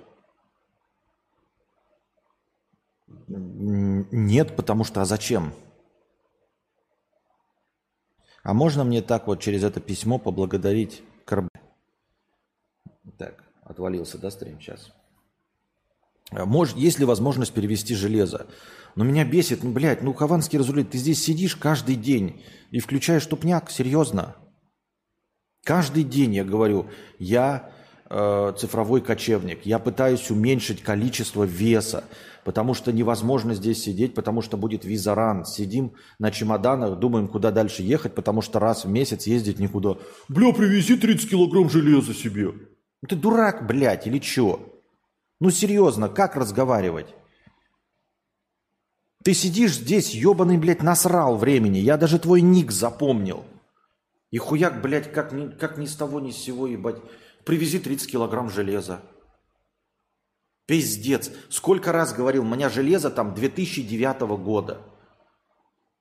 Нет, потому что а зачем? А можно мне так вот через это письмо поблагодарить Карб... Так, отвалился, да, стрим сейчас. А может, есть ли возможность перевести железо? Но меня бесит, ну, блядь, ну, Хованский разрулит, ты здесь сидишь каждый день и включаешь тупняк, серьезно. Каждый день я говорю, я э, цифровой кочевник, я пытаюсь уменьшить количество веса, потому что невозможно здесь сидеть, потому что будет визаран. Сидим на чемоданах, думаем, куда дальше ехать, потому что раз в месяц ездить никуда. Бля, привези 30 килограмм железа себе. Ну ты дурак, блядь, или чё? Ну серьезно, как разговаривать? Ты сидишь здесь, ебаный, блядь, насрал времени. Я даже твой ник запомнил. И хуяк, блядь, как ни, как ни с того, ни с сего, ебать. Привези 30 килограмм железа. Пиздец. Сколько раз говорил, у меня железо там 2009 года.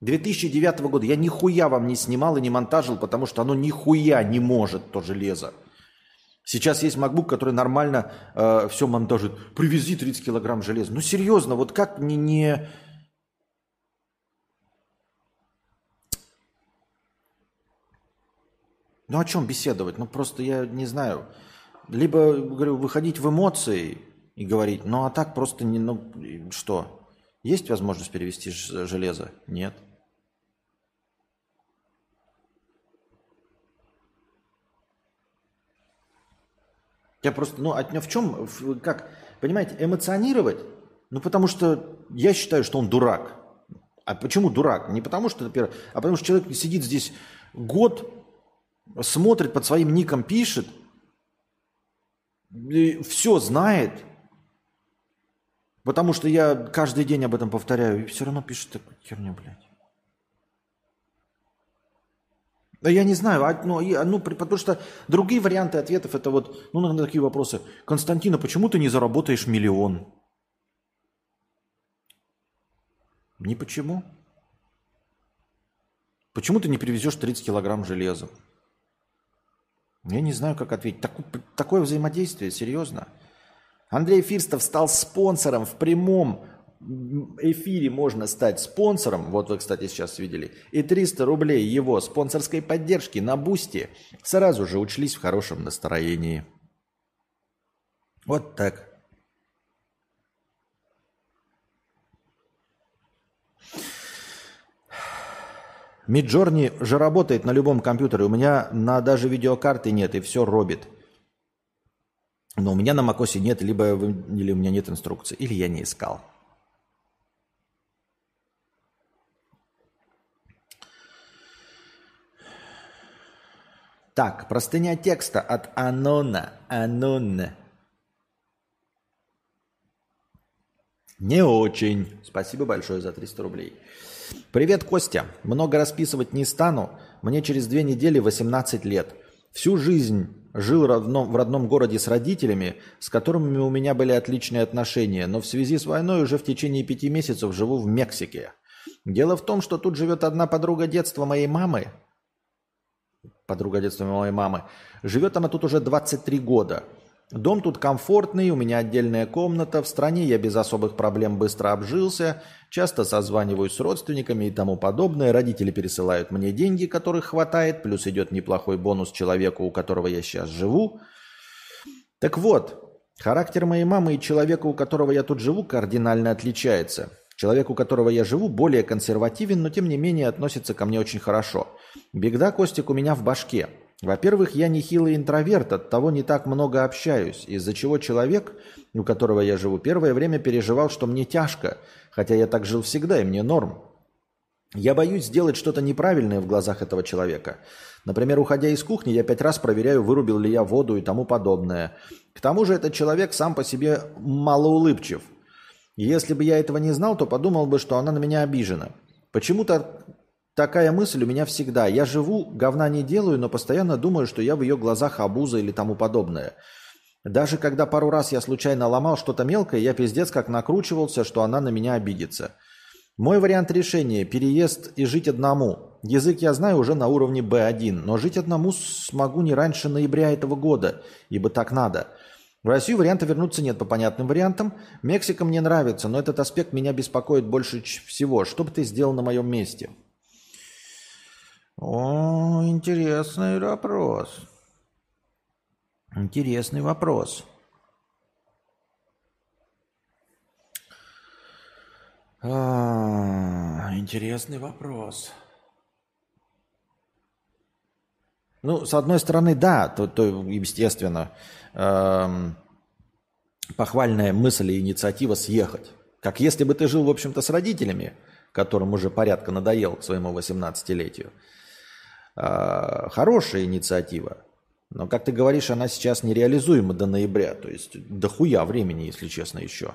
2009 года. Я нихуя вам не снимал и не монтажил, потому что оно нихуя не может, то железо. Сейчас есть MacBook, который нормально э, все монтажит. Привези 30 килограмм железа. Ну серьезно, вот как мне не... Ну о чем беседовать? Ну просто я не знаю. Либо, говорю, выходить в эмоции и говорить, ну а так просто не... Ну что? Есть возможность перевести железо? Нет. Я просто, ну, от, в чем, как, понимаете, эмоционировать, ну, потому что я считаю, что он дурак. А почему дурак? Не потому что, например, а потому что человек сидит здесь год, смотрит под своим ником, пишет, все знает, потому что я каждый день об этом повторяю, и все равно пишет такую херню, блядь. Да я не знаю, а, ну, ну, потому что другие варианты ответов это вот, ну, на такие вопросы. Константина, почему ты не заработаешь миллион? Не почему. Почему ты не привезешь 30 килограмм железа? Я не знаю, как ответить. Так, такое взаимодействие, серьезно. Андрей Фирстов стал спонсором в прямом эфире можно стать спонсором, вот вы, кстати, сейчас видели, и 300 рублей его спонсорской поддержки на Бусти сразу же учлись в хорошем настроении. Вот так. Миджорни же работает на любом компьютере. У меня на даже видеокарты нет, и все робит. Но у меня на macOS нет, либо или у меня нет инструкции, или я не искал. Так, простыня текста от Анона. Анон. Не очень. Спасибо большое за 300 рублей. Привет, Костя. Много расписывать не стану. Мне через две недели 18 лет. Всю жизнь жил родном, в родном городе с родителями, с которыми у меня были отличные отношения, но в связи с войной уже в течение пяти месяцев живу в Мексике. Дело в том, что тут живет одна подруга детства моей мамы, подруга детства моей мамы. Живет она тут уже 23 года. Дом тут комфортный, у меня отдельная комната, в стране я без особых проблем быстро обжился, часто созваниваюсь с родственниками и тому подобное, родители пересылают мне деньги, которых хватает, плюс идет неплохой бонус человеку, у которого я сейчас живу. Так вот, характер моей мамы и человека, у которого я тут живу, кардинально отличается. Человек, у которого я живу, более консервативен, но тем не менее относится ко мне очень хорошо. Бегда, Костик, у меня в башке. Во-первых, я нехилый интроверт, от того не так много общаюсь, из-за чего человек, у которого я живу, первое время переживал, что мне тяжко, хотя я так жил всегда, и мне норм. Я боюсь сделать что-то неправильное в глазах этого человека. Например, уходя из кухни, я пять раз проверяю, вырубил ли я воду и тому подобное. К тому же этот человек сам по себе малоулыбчив – если бы я этого не знал, то подумал бы, что она на меня обижена. Почему-то такая мысль у меня всегда. Я живу, говна не делаю, но постоянно думаю, что я в ее глазах обуза или тому подобное. Даже когда пару раз я случайно ломал что-то мелкое, я пиздец как накручивался, что она на меня обидится. Мой вариант решения – переезд и жить одному. Язык я знаю уже на уровне B1, но жить одному смогу не раньше ноября этого года, ибо так надо – в Россию варианта вернуться нет по понятным вариантам. Мексика мне нравится, но этот аспект меня беспокоит больше всего. Что бы ты сделал на моем месте? О, интересный вопрос. Интересный вопрос. А, интересный вопрос. Ну, с одной стороны, да, то, то естественно, эм, похвальная мысль и инициатива съехать. Как если бы ты жил, в общем-то, с родителями, которым уже порядка надоел к своему 18-летию. Э, хорошая инициатива. Но, как ты говоришь, она сейчас нереализуема до ноября. То есть до хуя времени, если честно, еще.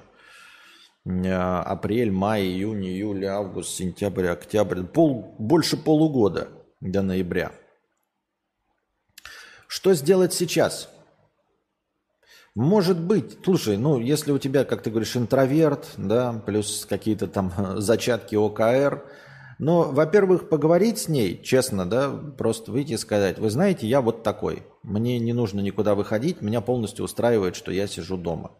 Э, апрель, май, июнь, июль, август, сентябрь, октябрь. Пол, больше полугода до ноября. Что сделать сейчас? Может быть, слушай, ну, если у тебя, как ты говоришь, интроверт, да, плюс какие-то там зачатки ОКР, но, во-первых, поговорить с ней, честно, да, просто выйти и сказать, вы знаете, я вот такой, мне не нужно никуда выходить, меня полностью устраивает, что я сижу дома.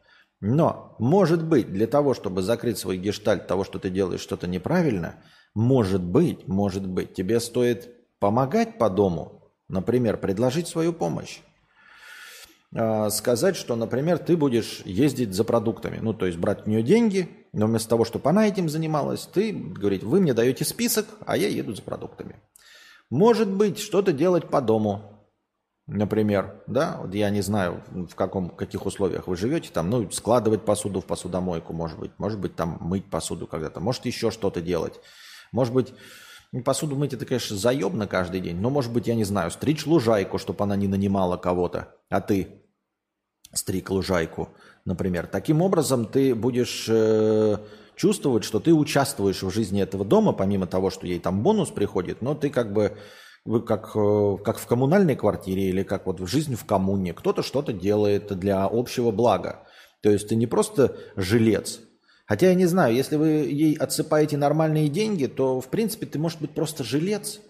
Но, может быть, для того, чтобы закрыть свой гештальт того, что ты делаешь что-то неправильно, может быть, может быть, тебе стоит помогать по дому, Например, предложить свою помощь. А, сказать, что, например, ты будешь ездить за продуктами. Ну, то есть брать у нее деньги, но вместо того, чтобы она этим занималась, ты говорить, вы мне даете список, а я еду за продуктами. Может быть, что-то делать по дому. Например, да, вот я не знаю, в каком, каких условиях вы живете, там, ну, складывать посуду в посудомойку, может быть, может быть, там, мыть посуду когда-то, может, еще что-то делать. Может быть, Посуду мыть это, конечно, заебно каждый день, но, может быть, я не знаю, стричь лужайку, чтобы она не нанимала кого-то, а ты стриг лужайку, например. Таким образом, ты будешь э, чувствовать, что ты участвуешь в жизни этого дома, помимо того, что ей там бонус приходит, но ты как бы как, э, как в коммунальной квартире или как вот в жизни в коммуне. Кто-то что-то делает для общего блага. То есть ты не просто жилец, Хотя я не знаю, если вы ей отсыпаете нормальные деньги, то, в принципе, ты, может быть, просто жилец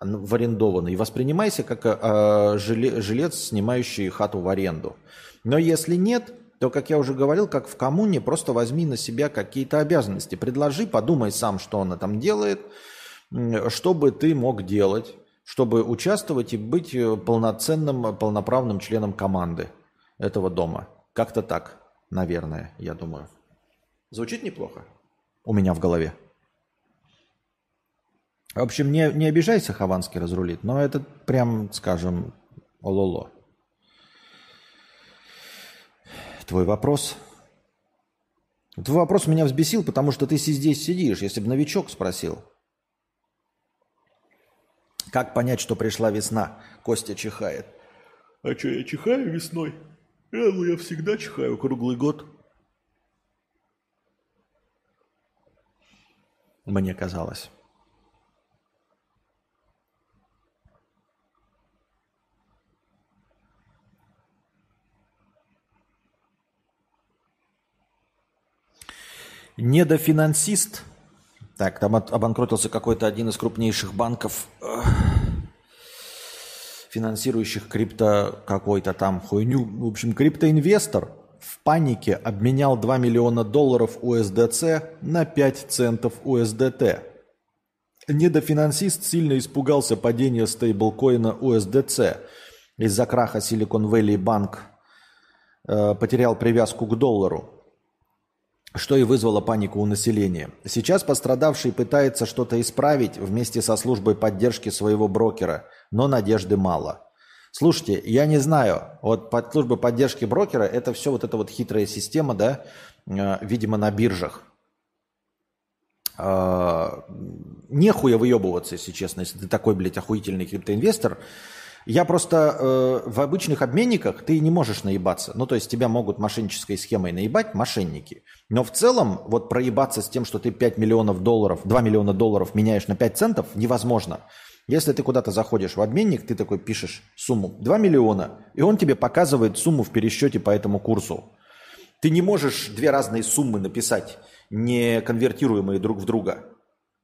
в арендованный. Воспринимайся как э, жилец, снимающий хату в аренду. Но если нет, то, как я уже говорил, как в коммуне, просто возьми на себя какие-то обязанности. Предложи, подумай сам, что она там делает, что бы ты мог делать, чтобы участвовать и быть э, полноценным, полноправным членом команды этого дома. Как-то так, наверное, я думаю. Звучит неплохо у меня в голове. В общем, не, не обижайся, Хованский разрулит, но это прям, скажем, ололо. Твой вопрос. Твой вопрос меня взбесил, потому что ты здесь сидишь. Если бы новичок спросил. Как понять, что пришла весна? Костя чихает. А что, я чихаю весной? Я, ну, я всегда чихаю круглый год. Мне казалось. Недофинансист. Так, там обанкротился какой-то один из крупнейших банков, финансирующих крипто какой-то там хуйню. В общем, криптоинвестор в панике обменял 2 миллиона долларов USDC на 5 центов USDT. Недофинансист сильно испугался падения стейблкоина USDC. Из-за краха Silicon Valley Bank э, потерял привязку к доллару что и вызвало панику у населения. Сейчас пострадавший пытается что-то исправить вместе со службой поддержки своего брокера, но надежды мало. Слушайте, я не знаю, вот под службой поддержки брокера это все вот эта вот хитрая система, да, э, видимо, на биржах. Э, нехуя выебываться, если честно, если ты такой, блядь, охуительный криптоинвестор, я просто э, в обычных обменниках ты не можешь наебаться. Ну, то есть тебя могут мошеннической схемой наебать мошенники. Но в целом вот проебаться с тем, что ты 5 миллионов долларов, 2 миллиона долларов меняешь на 5 центов, невозможно. Если ты куда-то заходишь в обменник, ты такой пишешь сумму 2 миллиона, и он тебе показывает сумму в пересчете по этому курсу. Ты не можешь две разные суммы написать, не конвертируемые друг в друга.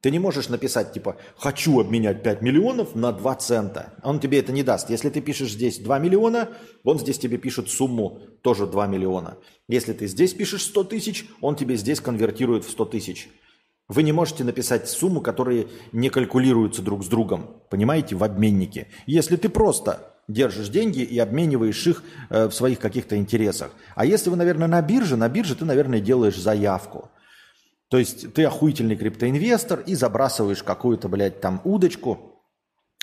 Ты не можешь написать, типа, хочу обменять 5 миллионов на 2 цента. Он тебе это не даст. Если ты пишешь здесь 2 миллиона, он здесь тебе пишет сумму тоже 2 миллиона. Если ты здесь пишешь 100 тысяч, он тебе здесь конвертирует в 100 тысяч. Вы не можете написать сумму, которые не калькулируются друг с другом, понимаете, в обменнике. Если ты просто держишь деньги и обмениваешь их э, в своих каких-то интересах. А если вы, наверное, на бирже, на бирже ты, наверное, делаешь заявку. То есть ты охуительный криптоинвестор и забрасываешь какую-то, блядь, там удочку.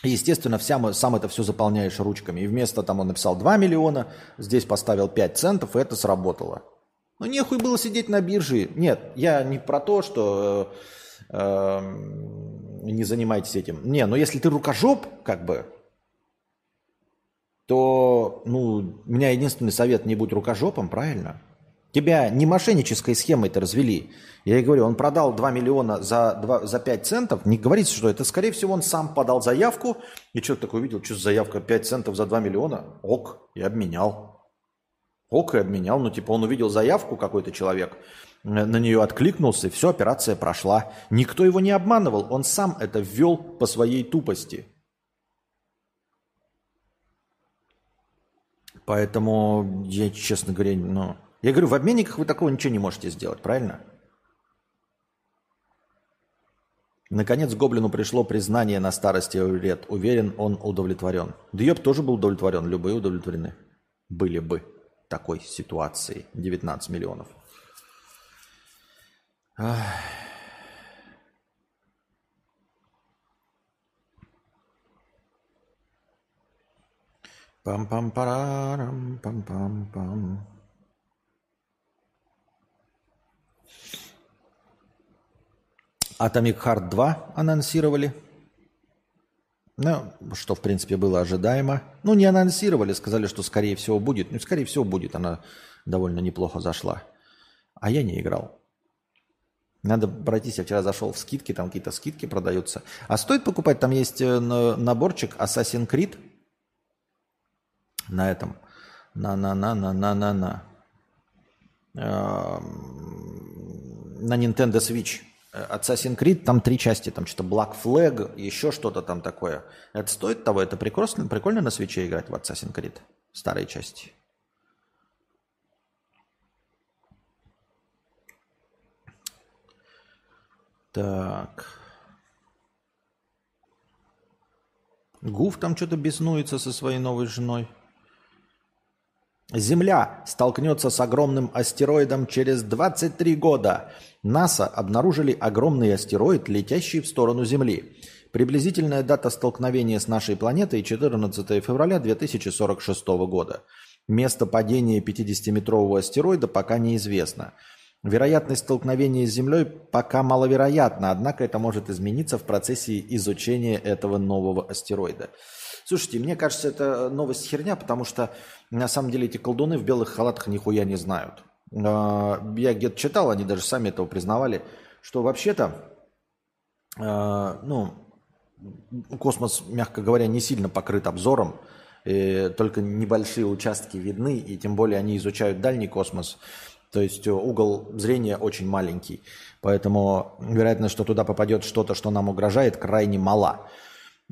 И, естественно, вся, сам это все заполняешь ручками. И вместо там он написал 2 миллиона, здесь поставил 5 центов, и это сработало. Ну, нехуй было сидеть на бирже. Нет, я не про то, что э, э, не занимайтесь этим. Не, но если ты рукожоп, как бы, то, ну, у меня единственный совет, не будь рукожопом, правильно? Тебя не мошеннической схемой-то развели. Я и говорю, он продал 2 миллиона за, 2, за 5 центов. Не говорите, что это, скорее всего, он сам подал заявку. И человек такой увидел, что за заявка 5 центов за 2 миллиона. Ок, и обменял. Ок, и обменял. Ну, типа, он увидел заявку какой-то человек, на нее откликнулся, и все, операция прошла. Никто его не обманывал, он сам это ввел по своей тупости. Поэтому я, честно говоря, ну, я говорю, в обменниках вы такого ничего не можете сделать, правильно? Наконец Гоблину пришло признание на старости лет. Уверен, он удовлетворен. Дьёб тоже был удовлетворен. Любые удовлетворены. Были бы такой ситуации. 19 миллионов. Пам-пам-парам, пам-пам-пам. Atomic Heart 2 анонсировали. Ну, что, в принципе, было ожидаемо. Ну, не анонсировали, сказали, что скорее всего будет. Ну, скорее всего будет, она довольно неплохо зашла. А я не играл. Надо пройтись, я вчера зашел в скидки, там какие-то скидки продаются. А стоит покупать, там есть э, наборчик Assassin's Creed на этом. На-на-на-на-на-на-на. Эм, на Nintendo Switch. Assassin's Creed, там три части, там что-то Black Flag, еще что-то там такое. Это стоит того? Это прикольно, прикольно на свече играть в Assassin's Creed, старой части. Так. Гуф там что-то беснуется со своей новой женой. Земля столкнется с огромным астероидом через 23 года. НАСА обнаружили огромный астероид, летящий в сторону Земли. Приблизительная дата столкновения с нашей планетой 14 февраля 2046 года. Место падения 50-метрового астероида пока неизвестно. Вероятность столкновения с Землей пока маловероятна, однако это может измениться в процессе изучения этого нового астероида. Слушайте, мне кажется, это новость херня, потому что на самом деле эти колдуны в белых халатах нихуя не знают. А, я где-то читал, они даже сами этого признавали, что вообще-то, а, ну, космос, мягко говоря, не сильно покрыт обзором, только небольшие участки видны, и тем более они изучают дальний космос. То есть угол зрения очень маленький. Поэтому вероятность, что туда попадет что-то, что нам угрожает, крайне мала.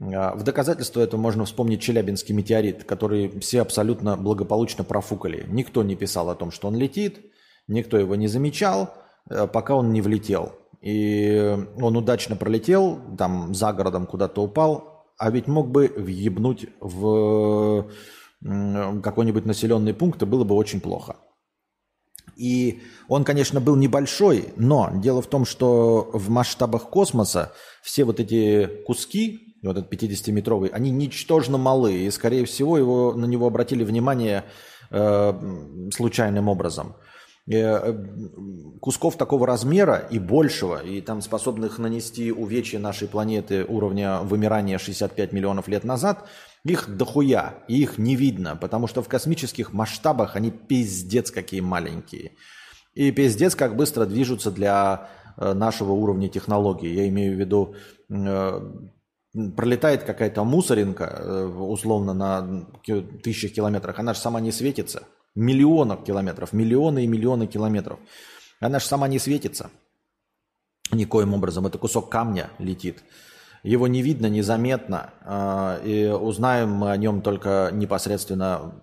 А, в доказательство этого можно вспомнить Челябинский метеорит, который все абсолютно благополучно профукали. Никто не писал о том, что он летит, никто его не замечал, э, пока он не влетел. И он удачно пролетел, там за городом куда-то упал, а ведь мог бы въебнуть в какой-нибудь населенный пункт, и было бы очень плохо. И он, конечно, был небольшой, но дело в том, что в масштабах космоса все вот эти куски, вот этот 50-метровый, они ничтожно малые, и, скорее всего, его, на него обратили внимание э, случайным образом. Э, кусков такого размера и большего, и там способных нанести увечья нашей планеты уровня вымирания 65 миллионов лет назад, их дохуя, и их не видно, потому что в космических масштабах они пиздец какие маленькие. И пиздец как быстро движутся для э, нашего уровня технологий. Я имею в виду, э, пролетает какая-то мусоринка, условно, на тысячах километрах, она же сама не светится – миллионов километров, миллионы и миллионы километров. Она же сама не светится никоим образом. Это кусок камня летит. Его не видно, незаметно. А, и узнаем мы о нем только непосредственно.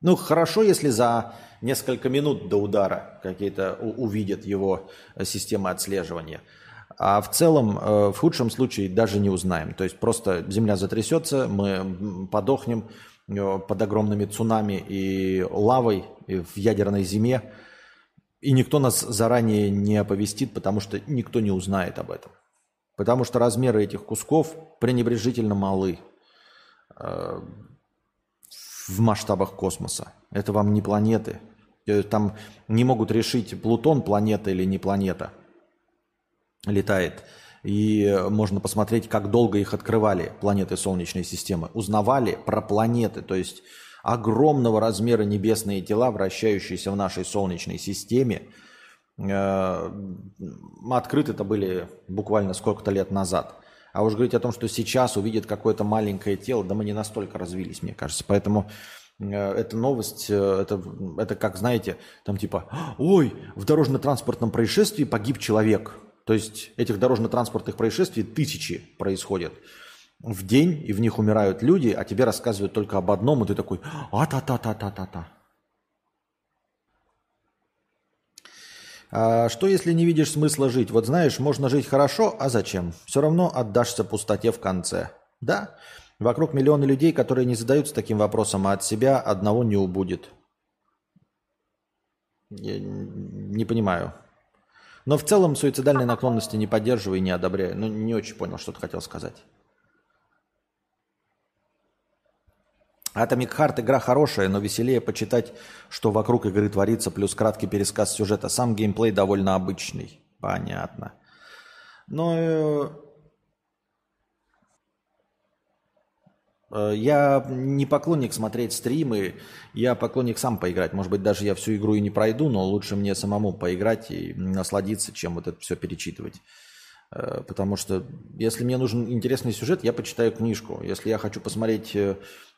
Ну, хорошо, если за несколько минут до удара какие-то увидят его системы отслеживания. А в целом, э, в худшем случае, даже не узнаем. То есть просто Земля затрясется, мы подохнем, Э, под огромными цунами и лавой и в ядерной зиме. И никто нас заранее не оповестит, потому что никто не узнает об этом. Потому что размеры этих кусков пренебрежительно малы э, в масштабах космоса. Это вам не планеты. Там не могут решить, Плутон планета или не планета летает. И можно посмотреть, как долго их открывали, планеты Солнечной системы. Узнавали про планеты, то есть огромного размера небесные тела, вращающиеся в нашей Солнечной системе. Э, открыты-то были буквально сколько-то лет назад. А уж говорить о том, что сейчас увидит какое-то маленькое тело, да мы не настолько развились, мне кажется. Поэтому э, эта новость, э, это, это как, знаете, там типа, ой, в дорожно-транспортном происшествии погиб человек – то есть этих дорожно-транспортных происшествий тысячи происходят в день, и в них умирают люди, а тебе рассказывают только об одном, и ты такой, а-та-та-та-та-та-та. А что если не видишь смысла жить? Вот знаешь, можно жить хорошо, а зачем? Все равно отдашься пустоте в конце. Да, вокруг миллионы людей, которые не задаются таким вопросом, а от себя одного не убудет. Я не понимаю. Но в целом суицидальные наклонности не поддерживаю и не одобряю. Ну, не очень понял, что ты хотел сказать. Atomic Heart игра хорошая, но веселее почитать, что вокруг игры творится, плюс краткий пересказ сюжета. Сам геймплей довольно обычный. Понятно. Но э, Э, я не поклонник смотреть стримы, я поклонник сам поиграть. Может быть, даже я всю игру и не пройду, но лучше мне самому поиграть и насладиться, чем вот это все перечитывать. Э, потому что если мне нужен интересный сюжет, я почитаю книжку. Если я хочу посмотреть э,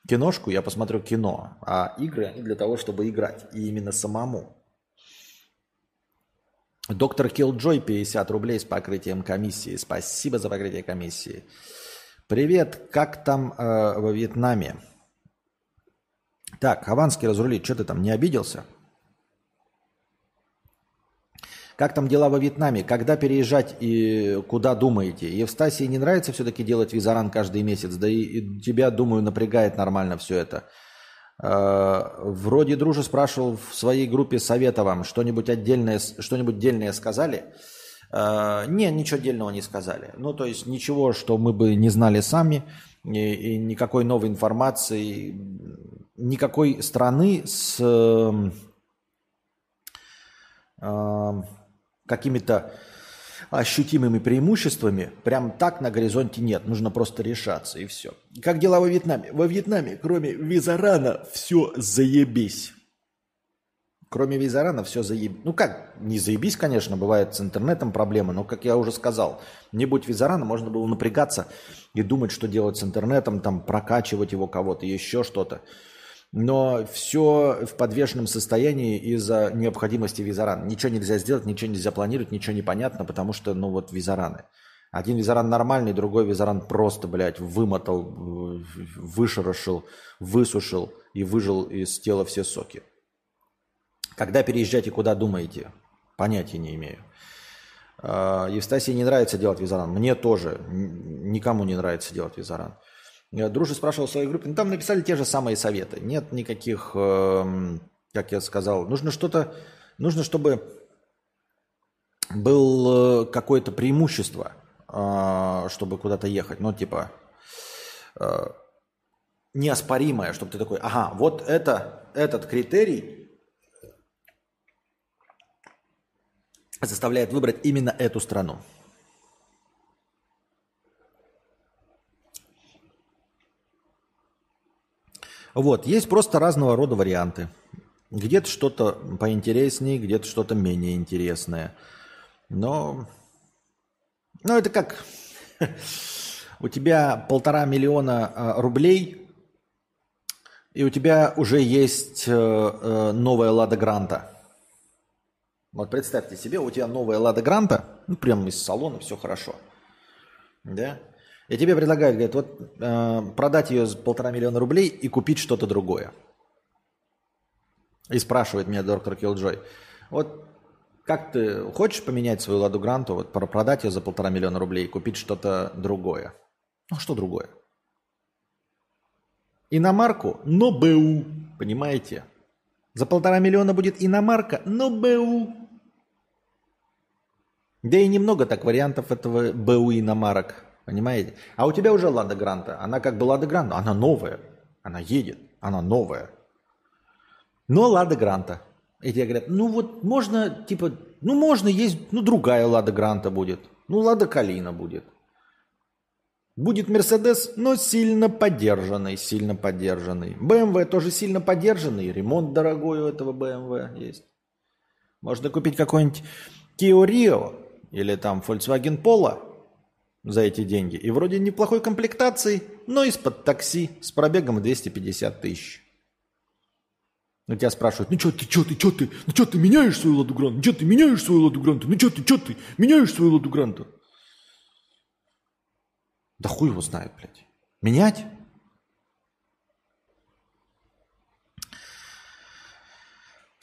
киношку, я посмотрю кино. А игры, они для того, чтобы играть. И именно самому. Доктор Киллджой, 50 рублей с покрытием комиссии. Спасибо за покрытие комиссии. Привет, как там э, во Вьетнаме? Так, Хованский разрулит, что ты там, не обиделся? Как там дела во Вьетнаме? Когда переезжать и куда думаете? Евстасии не нравится все-таки делать визаран каждый месяц, да и, и тебя, думаю, напрягает нормально все это. Э, вроде Дружа спрашивал в своей группе совета вам, что-нибудь отдельное, что-нибудь дельное сказали? Э, не, ничего отдельного не сказали. Ну, то есть ничего, что мы бы не знали сами, и, и никакой новой информации, никакой страны с э, э, какими-то ощутимыми преимуществами прям так на горизонте нет. Нужно просто решаться и все. Как дела во Вьетнаме? Во Вьетнаме, кроме визарана, все заебись. Кроме визарана все заебись. Ну как, не заебись, конечно, бывает с интернетом проблемы, но, как я уже сказал, не будь визарана, можно было напрягаться и думать, что делать с интернетом, там прокачивать его кого-то, еще что-то. Но все в подвешенном состоянии из-за необходимости визарана. Ничего нельзя сделать, ничего нельзя планировать, ничего не понятно, потому что, ну вот, визараны. Один визаран нормальный, другой визаран просто, блядь, вымотал, вышерошил, высушил и выжил из тела все соки. Когда переезжать и куда думаете? Понятия не имею. А, Евстасии не нравится делать визаран. Мне тоже. Никому не нравится делать визаран. Дружи спрашивал в своей группе. Ну, там написали те же самые советы. Нет никаких, эм, как я сказал, нужно что-то, нужно, чтобы был э, какое-то преимущество, а, чтобы куда-то ехать. Ну, типа, э, неоспоримое, чтобы ты такой, ага, вот это, этот критерий заставляет выбрать именно эту страну. Вот, есть просто разного рода варианты. Где-то что-то поинтереснее, где-то что-то менее интересное. Но, ну это как у тебя полтора миллиона а, рублей, и у тебя уже есть э, э, новая Лада Гранта. Вот представьте себе, у тебя новая Лада Гранта, ну, прямо из салона, все хорошо. Да? И тебе предлагают, говорят, вот э, продать ее за полтора миллиона рублей и купить что-то другое. И спрашивает меня доктор Киллджой, вот как ты хочешь поменять свою Ладу Гранту, вот продать ее за полтора миллиона рублей и купить что-то другое? Ну, что другое? Иномарку, но БУ, понимаете? За полтора миллиона будет иномарка, но БУ. Да и немного так вариантов этого БУ иномарок, понимаете? А у тебя уже Лада Гранта, она как бы Лада Гранта, она новая, она едет, она новая. Но Лада Гранта. И тебе говорят, ну вот можно, типа, ну можно есть, ну другая Лада Гранта будет, ну Лада Калина будет. Будет Мерседес, но сильно поддержанный, сильно поддержанный. БМВ тоже сильно поддержанный, ремонт дорогой у этого БМВ есть. Можно купить какой-нибудь Kia Rio или там Volkswagen Polo за эти деньги. И вроде неплохой комплектации, но из-под такси с пробегом 250 тысяч. Ну тебя спрашивают, ну что ты, что ты, что ты, ну что ты меняешь свою ладу гранту, ну что ты меняешь свою ладу гранту, ну что ты, что ты, меняешь свою ладу гранту. Да хуй его знает, блядь. Менять?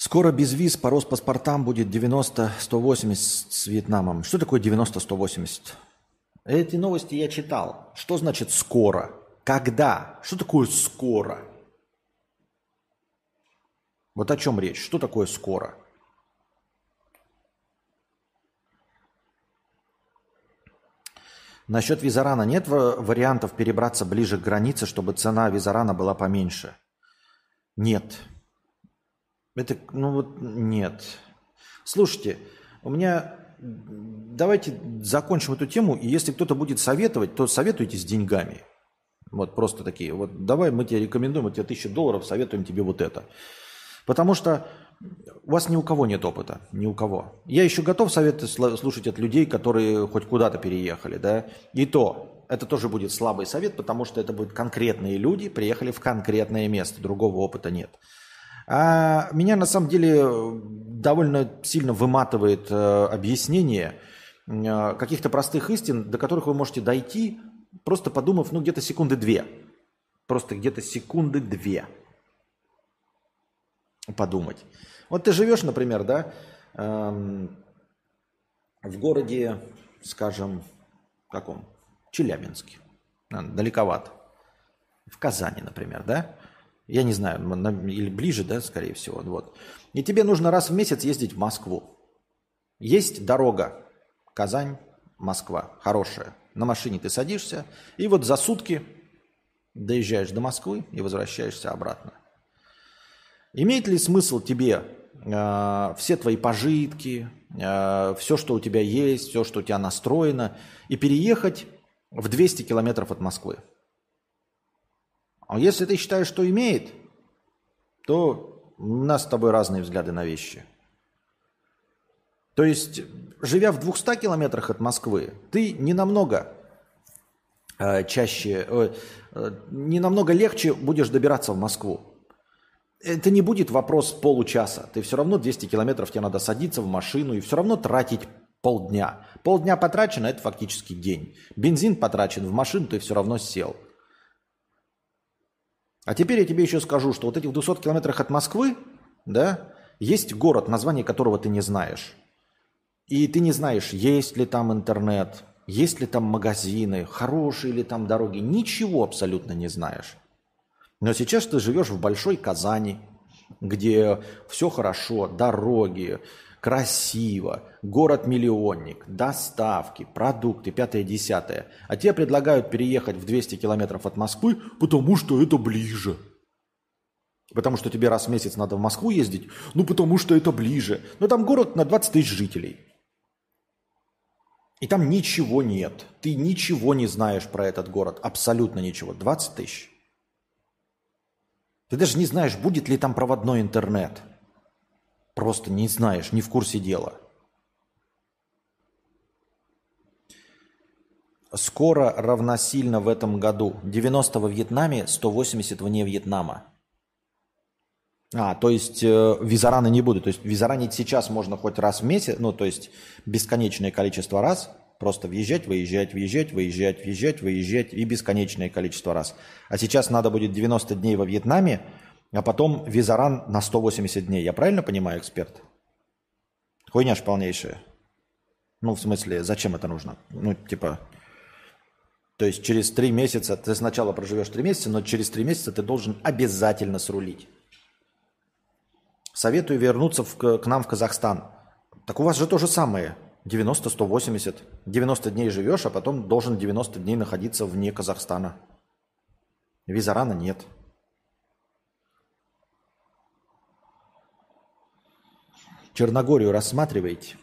Скоро без виз по Роспаспортам будет 90-180 с Вьетнамом. Что такое 90-180? Эти новости я читал. Что значит скоро? Когда? Что такое скоро? Вот о чем речь? Что такое скоро? Насчет визарана нет вариантов перебраться ближе к границе, чтобы цена визарана была поменьше? Нет. Это, ну вот, нет. Слушайте, у меня... Давайте закончим эту тему, и если кто-то будет советовать, то советуйте с деньгами. Вот просто такие. Вот давай мы тебе рекомендуем, вот тебе тысяча долларов, советуем тебе вот это. Потому что у вас ни у кого нет опыта, ни у кого. Я еще готов советы слушать от людей, которые хоть куда-то переехали, да. И то, это тоже будет слабый совет, потому что это будут конкретные люди, приехали в конкретное место, другого опыта нет. А меня на самом деле довольно сильно выматывает э, объяснение э, каких-то простых истин, до которых вы можете дойти, просто подумав, ну, где-то секунды две. Просто где-то секунды две подумать. Вот ты живешь, например, да, эм, в городе, скажем, каком? Челябинске. Далековато. В Казани, например, да? Я не знаю, или ближе, да, скорее всего. Вот. И тебе нужно раз в месяц ездить в Москву. Есть дорога, Казань, Москва. Хорошая. На машине ты садишься, и вот за сутки доезжаешь до Москвы и возвращаешься обратно. Имеет ли смысл тебе э, все твои пожитки, э, все, что у тебя есть, все, что у тебя настроено, и переехать в 200 километров от Москвы? А если ты считаешь, что имеет, то у нас с тобой разные взгляды на вещи. То есть, живя в 200 километрах от Москвы, ты не намного э, чаще, э, э, не намного легче будешь добираться в Москву. Это не будет вопрос получаса. Ты все равно 200 километров тебе надо садиться в машину и все равно тратить полдня. Полдня потрачено, это фактически день. Бензин потрачен в машину, ты все равно сел. А теперь я тебе еще скажу, что вот этих 200 километрах от Москвы, да, есть город, название которого ты не знаешь. И ты не знаешь, есть ли там интернет, есть ли там магазины, хорошие ли там дороги. Ничего абсолютно не знаешь. Но сейчас ты живешь в Большой Казани, где все хорошо, дороги, красиво, город-миллионник, доставки, продукты, пятое-десятое. А тебе предлагают переехать в 200 километров от Москвы, потому что это ближе. Потому что тебе раз в месяц надо в Москву ездить, ну потому что это ближе. Но там город на 20 тысяч жителей. И там ничего нет. Ты ничего не знаешь про этот город. Абсолютно ничего. 20 тысяч. Ты даже не знаешь, будет ли там проводной интернет. Просто не знаешь, не в курсе дела. Скоро равносильно в этом году. 90 во Вьетнаме, 180 вне Вьетнама. А, то есть э, визараны не будут. То есть визаранить сейчас можно хоть раз в месяц, ну, то есть бесконечное количество раз, просто въезжать, выезжать, въезжать, выезжать, въезжать, выезжать и бесконечное количество раз. А сейчас надо будет 90 дней во Вьетнаме, а потом визаран на 180 дней. Я правильно понимаю, эксперт? Хуйня ж полнейшая. Ну, в смысле, зачем это нужно? Ну, типа, то есть через три месяца, ты сначала проживешь три месяца, но через три месяца ты должен обязательно срулить. Советую вернуться в, к нам в Казахстан. Так у вас же то же самое. 90-180. 90 дней живешь, а потом должен 90 дней находиться вне Казахстана. Визарана нет. Черногорию рассматриваете?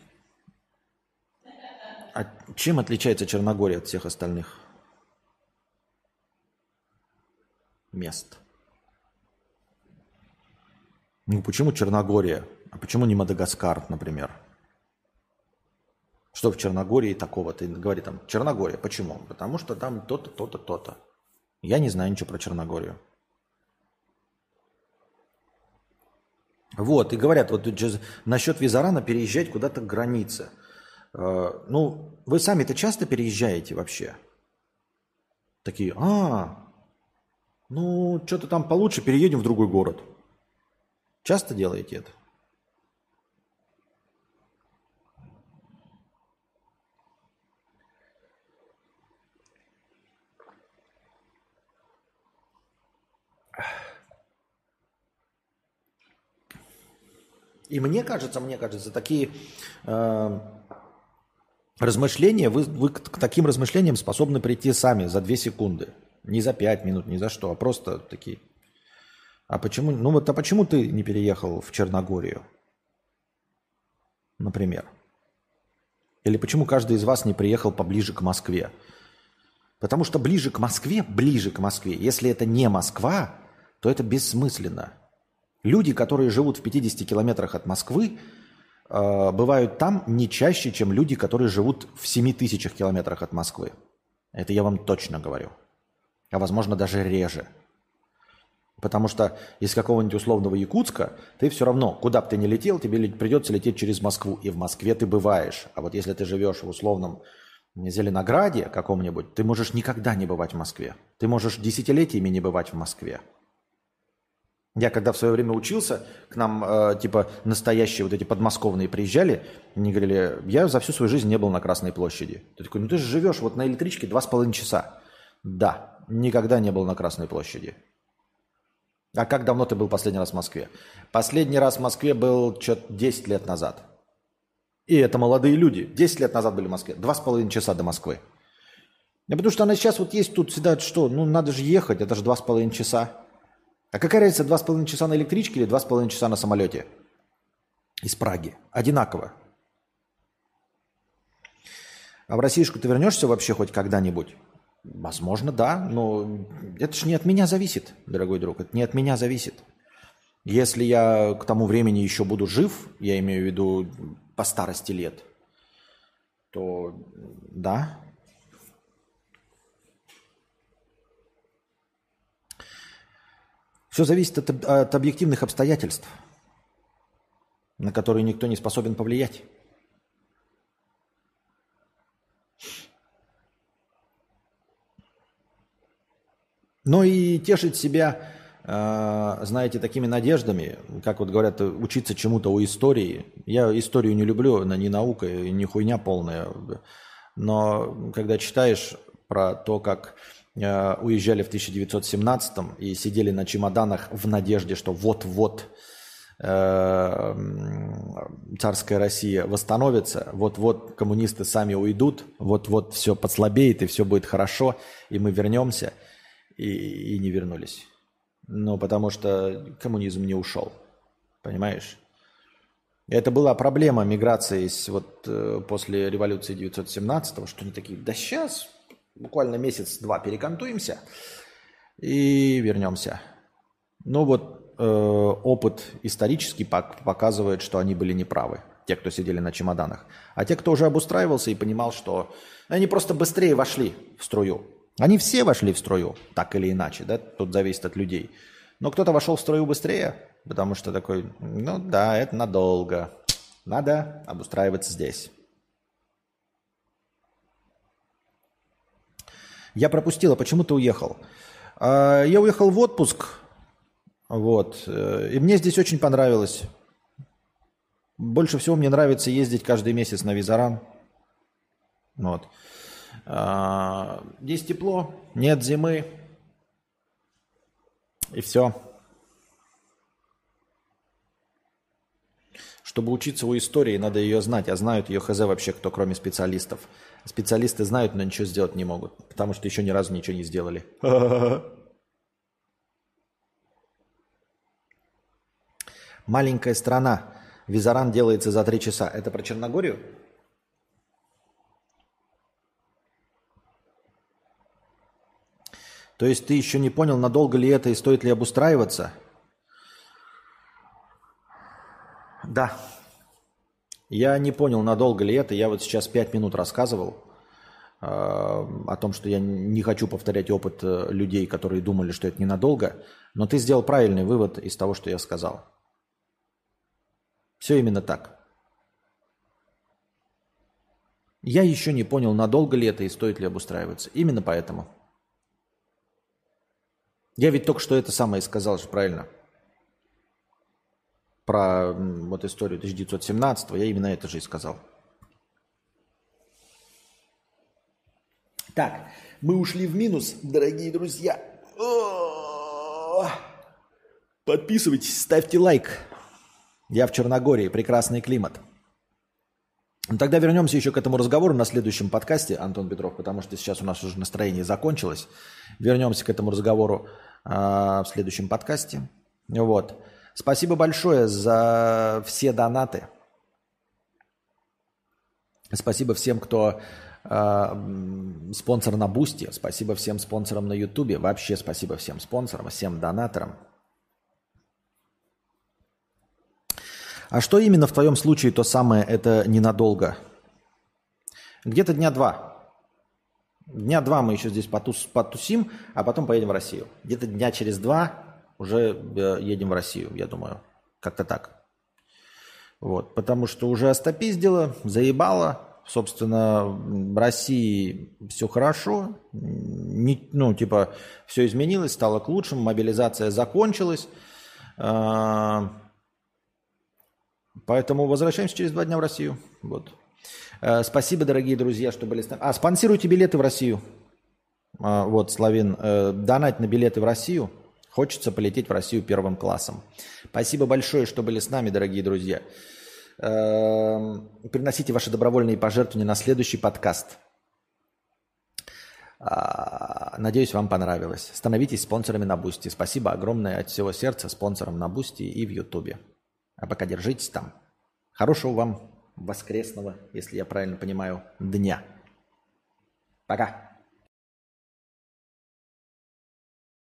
А чем отличается Черногория от всех остальных мест? Ну почему Черногория? А почему не Мадагаскар, например? Что в Черногории такого? Ты говори там, Черногория. Почему? Потому что там то-то, то-то, то-то. Я не знаю ничего про Черногорию. Вот, и говорят, вот насчет Визарана переезжать куда-то к границе. Э, ну, вы сами-то часто переезжаете вообще? Такие, а, ну, что-то там получше, переедем в другой город. Часто делаете это? И мне кажется, мне кажется, такие э, размышления, вы, вы к таким размышлениям способны прийти сами за две секунды. Не за пять минут, не за что, а просто такие. А почему, ну вот, а почему ты не переехал в Черногорию? Например. Или почему каждый из вас не приехал поближе к Москве? Потому что ближе к Москве, ближе к Москве, если это не Москва, то это бессмысленно. Люди, которые живут в 50 километрах от Москвы, э, бывают там не чаще, чем люди, которые живут в 7 тысячах километрах от Москвы. Это я вам точно говорю. А возможно даже реже. Потому что из какого-нибудь условного Якутска ты все равно, куда бы ты ни летел, тебе придется лететь через Москву. И в Москве ты бываешь. А вот если ты живешь в условном Зеленограде каком-нибудь, ты можешь никогда не бывать в Москве. Ты можешь десятилетиями не бывать в Москве. Я когда в свое время учился, к нам э, типа настоящие вот эти подмосковные приезжали, они говорили, я за всю свою жизнь не был на Красной площади. Ты такой, ну ты же живешь вот на электричке два с половиной часа. Да, никогда не был на Красной площади. А как давно ты был последний раз в Москве? Последний раз в Москве был что-то 10 лет назад. И это молодые люди. 10 лет назад были в Москве. Два с половиной часа до Москвы. Да потому что она сейчас вот есть тут всегда, что, ну надо же ехать, это же два с половиной часа. А какая разница, два с половиной часа на электричке или два с половиной часа на самолете? Из Праги. Одинаково. А в Российскую ты вернешься вообще хоть когда-нибудь? Возможно, да, но это же не от меня зависит, дорогой друг, это не от меня зависит. Если я к тому времени еще буду жив, я имею в виду по старости лет, то да. Все зависит от, от объективных обстоятельств, на которые никто не способен повлиять. Но и тешить себя а, знаете, такими надеждами, как вот говорят, учиться чему-то у истории. Я историю не люблю, она не наука, не хуйня полная. Но когда читаешь про то, как а, уезжали в 1917-м и сидели на чемоданах в надежде, что вот-вот а, царская Россия восстановится, вот-вот коммунисты сами уйдут, вот-вот все подслабеет и все будет хорошо, и мы вернемся, и, и не вернулись. Ну, потому что коммунизм не ушел. Понимаешь? Это была проблема миграции вот э, после революции 917 что они такие, да сейчас, буквально месяц-два перекантуемся и вернемся. Ну вот э, опыт исторический показывает, что они были неправы, те, кто сидели на чемоданах. А те, кто уже обустраивался и понимал, что они просто быстрее вошли в струю. Они все вошли в строю, так или иначе, да, тут зависит от людей. Но кто-то вошел в строю быстрее, потому что такой, ну да, это надолго. Надо обустраиваться здесь. Я пропустила, почему ты уехал? А, я уехал в отпуск, вот, э, и мне здесь очень понравилось. Больше всего мне нравится ездить каждый месяц на Визаран. Вот. А, здесь тепло, нет зимы. И все. Чтобы учиться у истории, надо ее знать. А знают ее хз вообще кто, кроме специалистов. Специалисты знают, но ничего сделать не могут. Потому что еще ни разу ничего не сделали. Маленькая страна. Визаран делается за три часа. Это про Черногорию? То есть ты еще не понял, надолго ли это и стоит ли обустраиваться? Да. Я не понял, надолго ли это. Я вот сейчас пять минут рассказывал э, о том, что я не хочу повторять опыт э, людей, которые думали, что это ненадолго. Но ты сделал правильный вывод из того, что я сказал. Все именно так. Я еще не понял, надолго ли это и стоит ли обустраиваться. Именно поэтому. Я ведь только что это самое сказал же, правильно? Про вот историю 1917 я именно это же и сказал. Так, мы ушли в минус, дорогие друзья. Подписывайтесь, ставьте лайк. Я в Черногории, прекрасный климат. Ну, тогда вернемся еще к этому разговору на следующем подкасте, Антон Петров, потому что сейчас у нас уже настроение закончилось. Вернемся к этому разговору а, в следующем подкасте. Вот. Спасибо большое за все донаты. Спасибо всем, кто э, спонсор на Бусти. Спасибо всем спонсорам на Ютубе. Вообще спасибо всем спонсорам, всем донаторам. А что именно в твоем случае то самое это ненадолго? Где-то дня два. Дня два мы еще здесь потус, потусим, а потом поедем в Россию. Где-то дня через два уже э, едем в Россию, я думаю. Как-то так. Вот, потому что уже остопиздило, заебало. Собственно, в России все хорошо. Не, ну, типа, все изменилось, стало к лучшему, мобилизация закончилась. А, Поэтому возвращаемся через два дня в Россию. Вот. Э, спасибо, дорогие друзья, что были с нами. А, спонсируйте билеты в Россию. А, вот, Славин, э, донать на билеты в Россию. Хочется полететь в Россию первым классом. Спасибо большое, что были с нами, дорогие друзья. Эм, приносите ваши добровольные пожертвования на следующий подкаст. А, надеюсь, вам понравилось. Становитесь спонсорами на Бусти. Спасибо огромное от всего сердца спонсорам на Бусти и в Ютубе. А пока держитесь там. Хорошего вам воскресного, если я правильно понимаю, дня. Пока.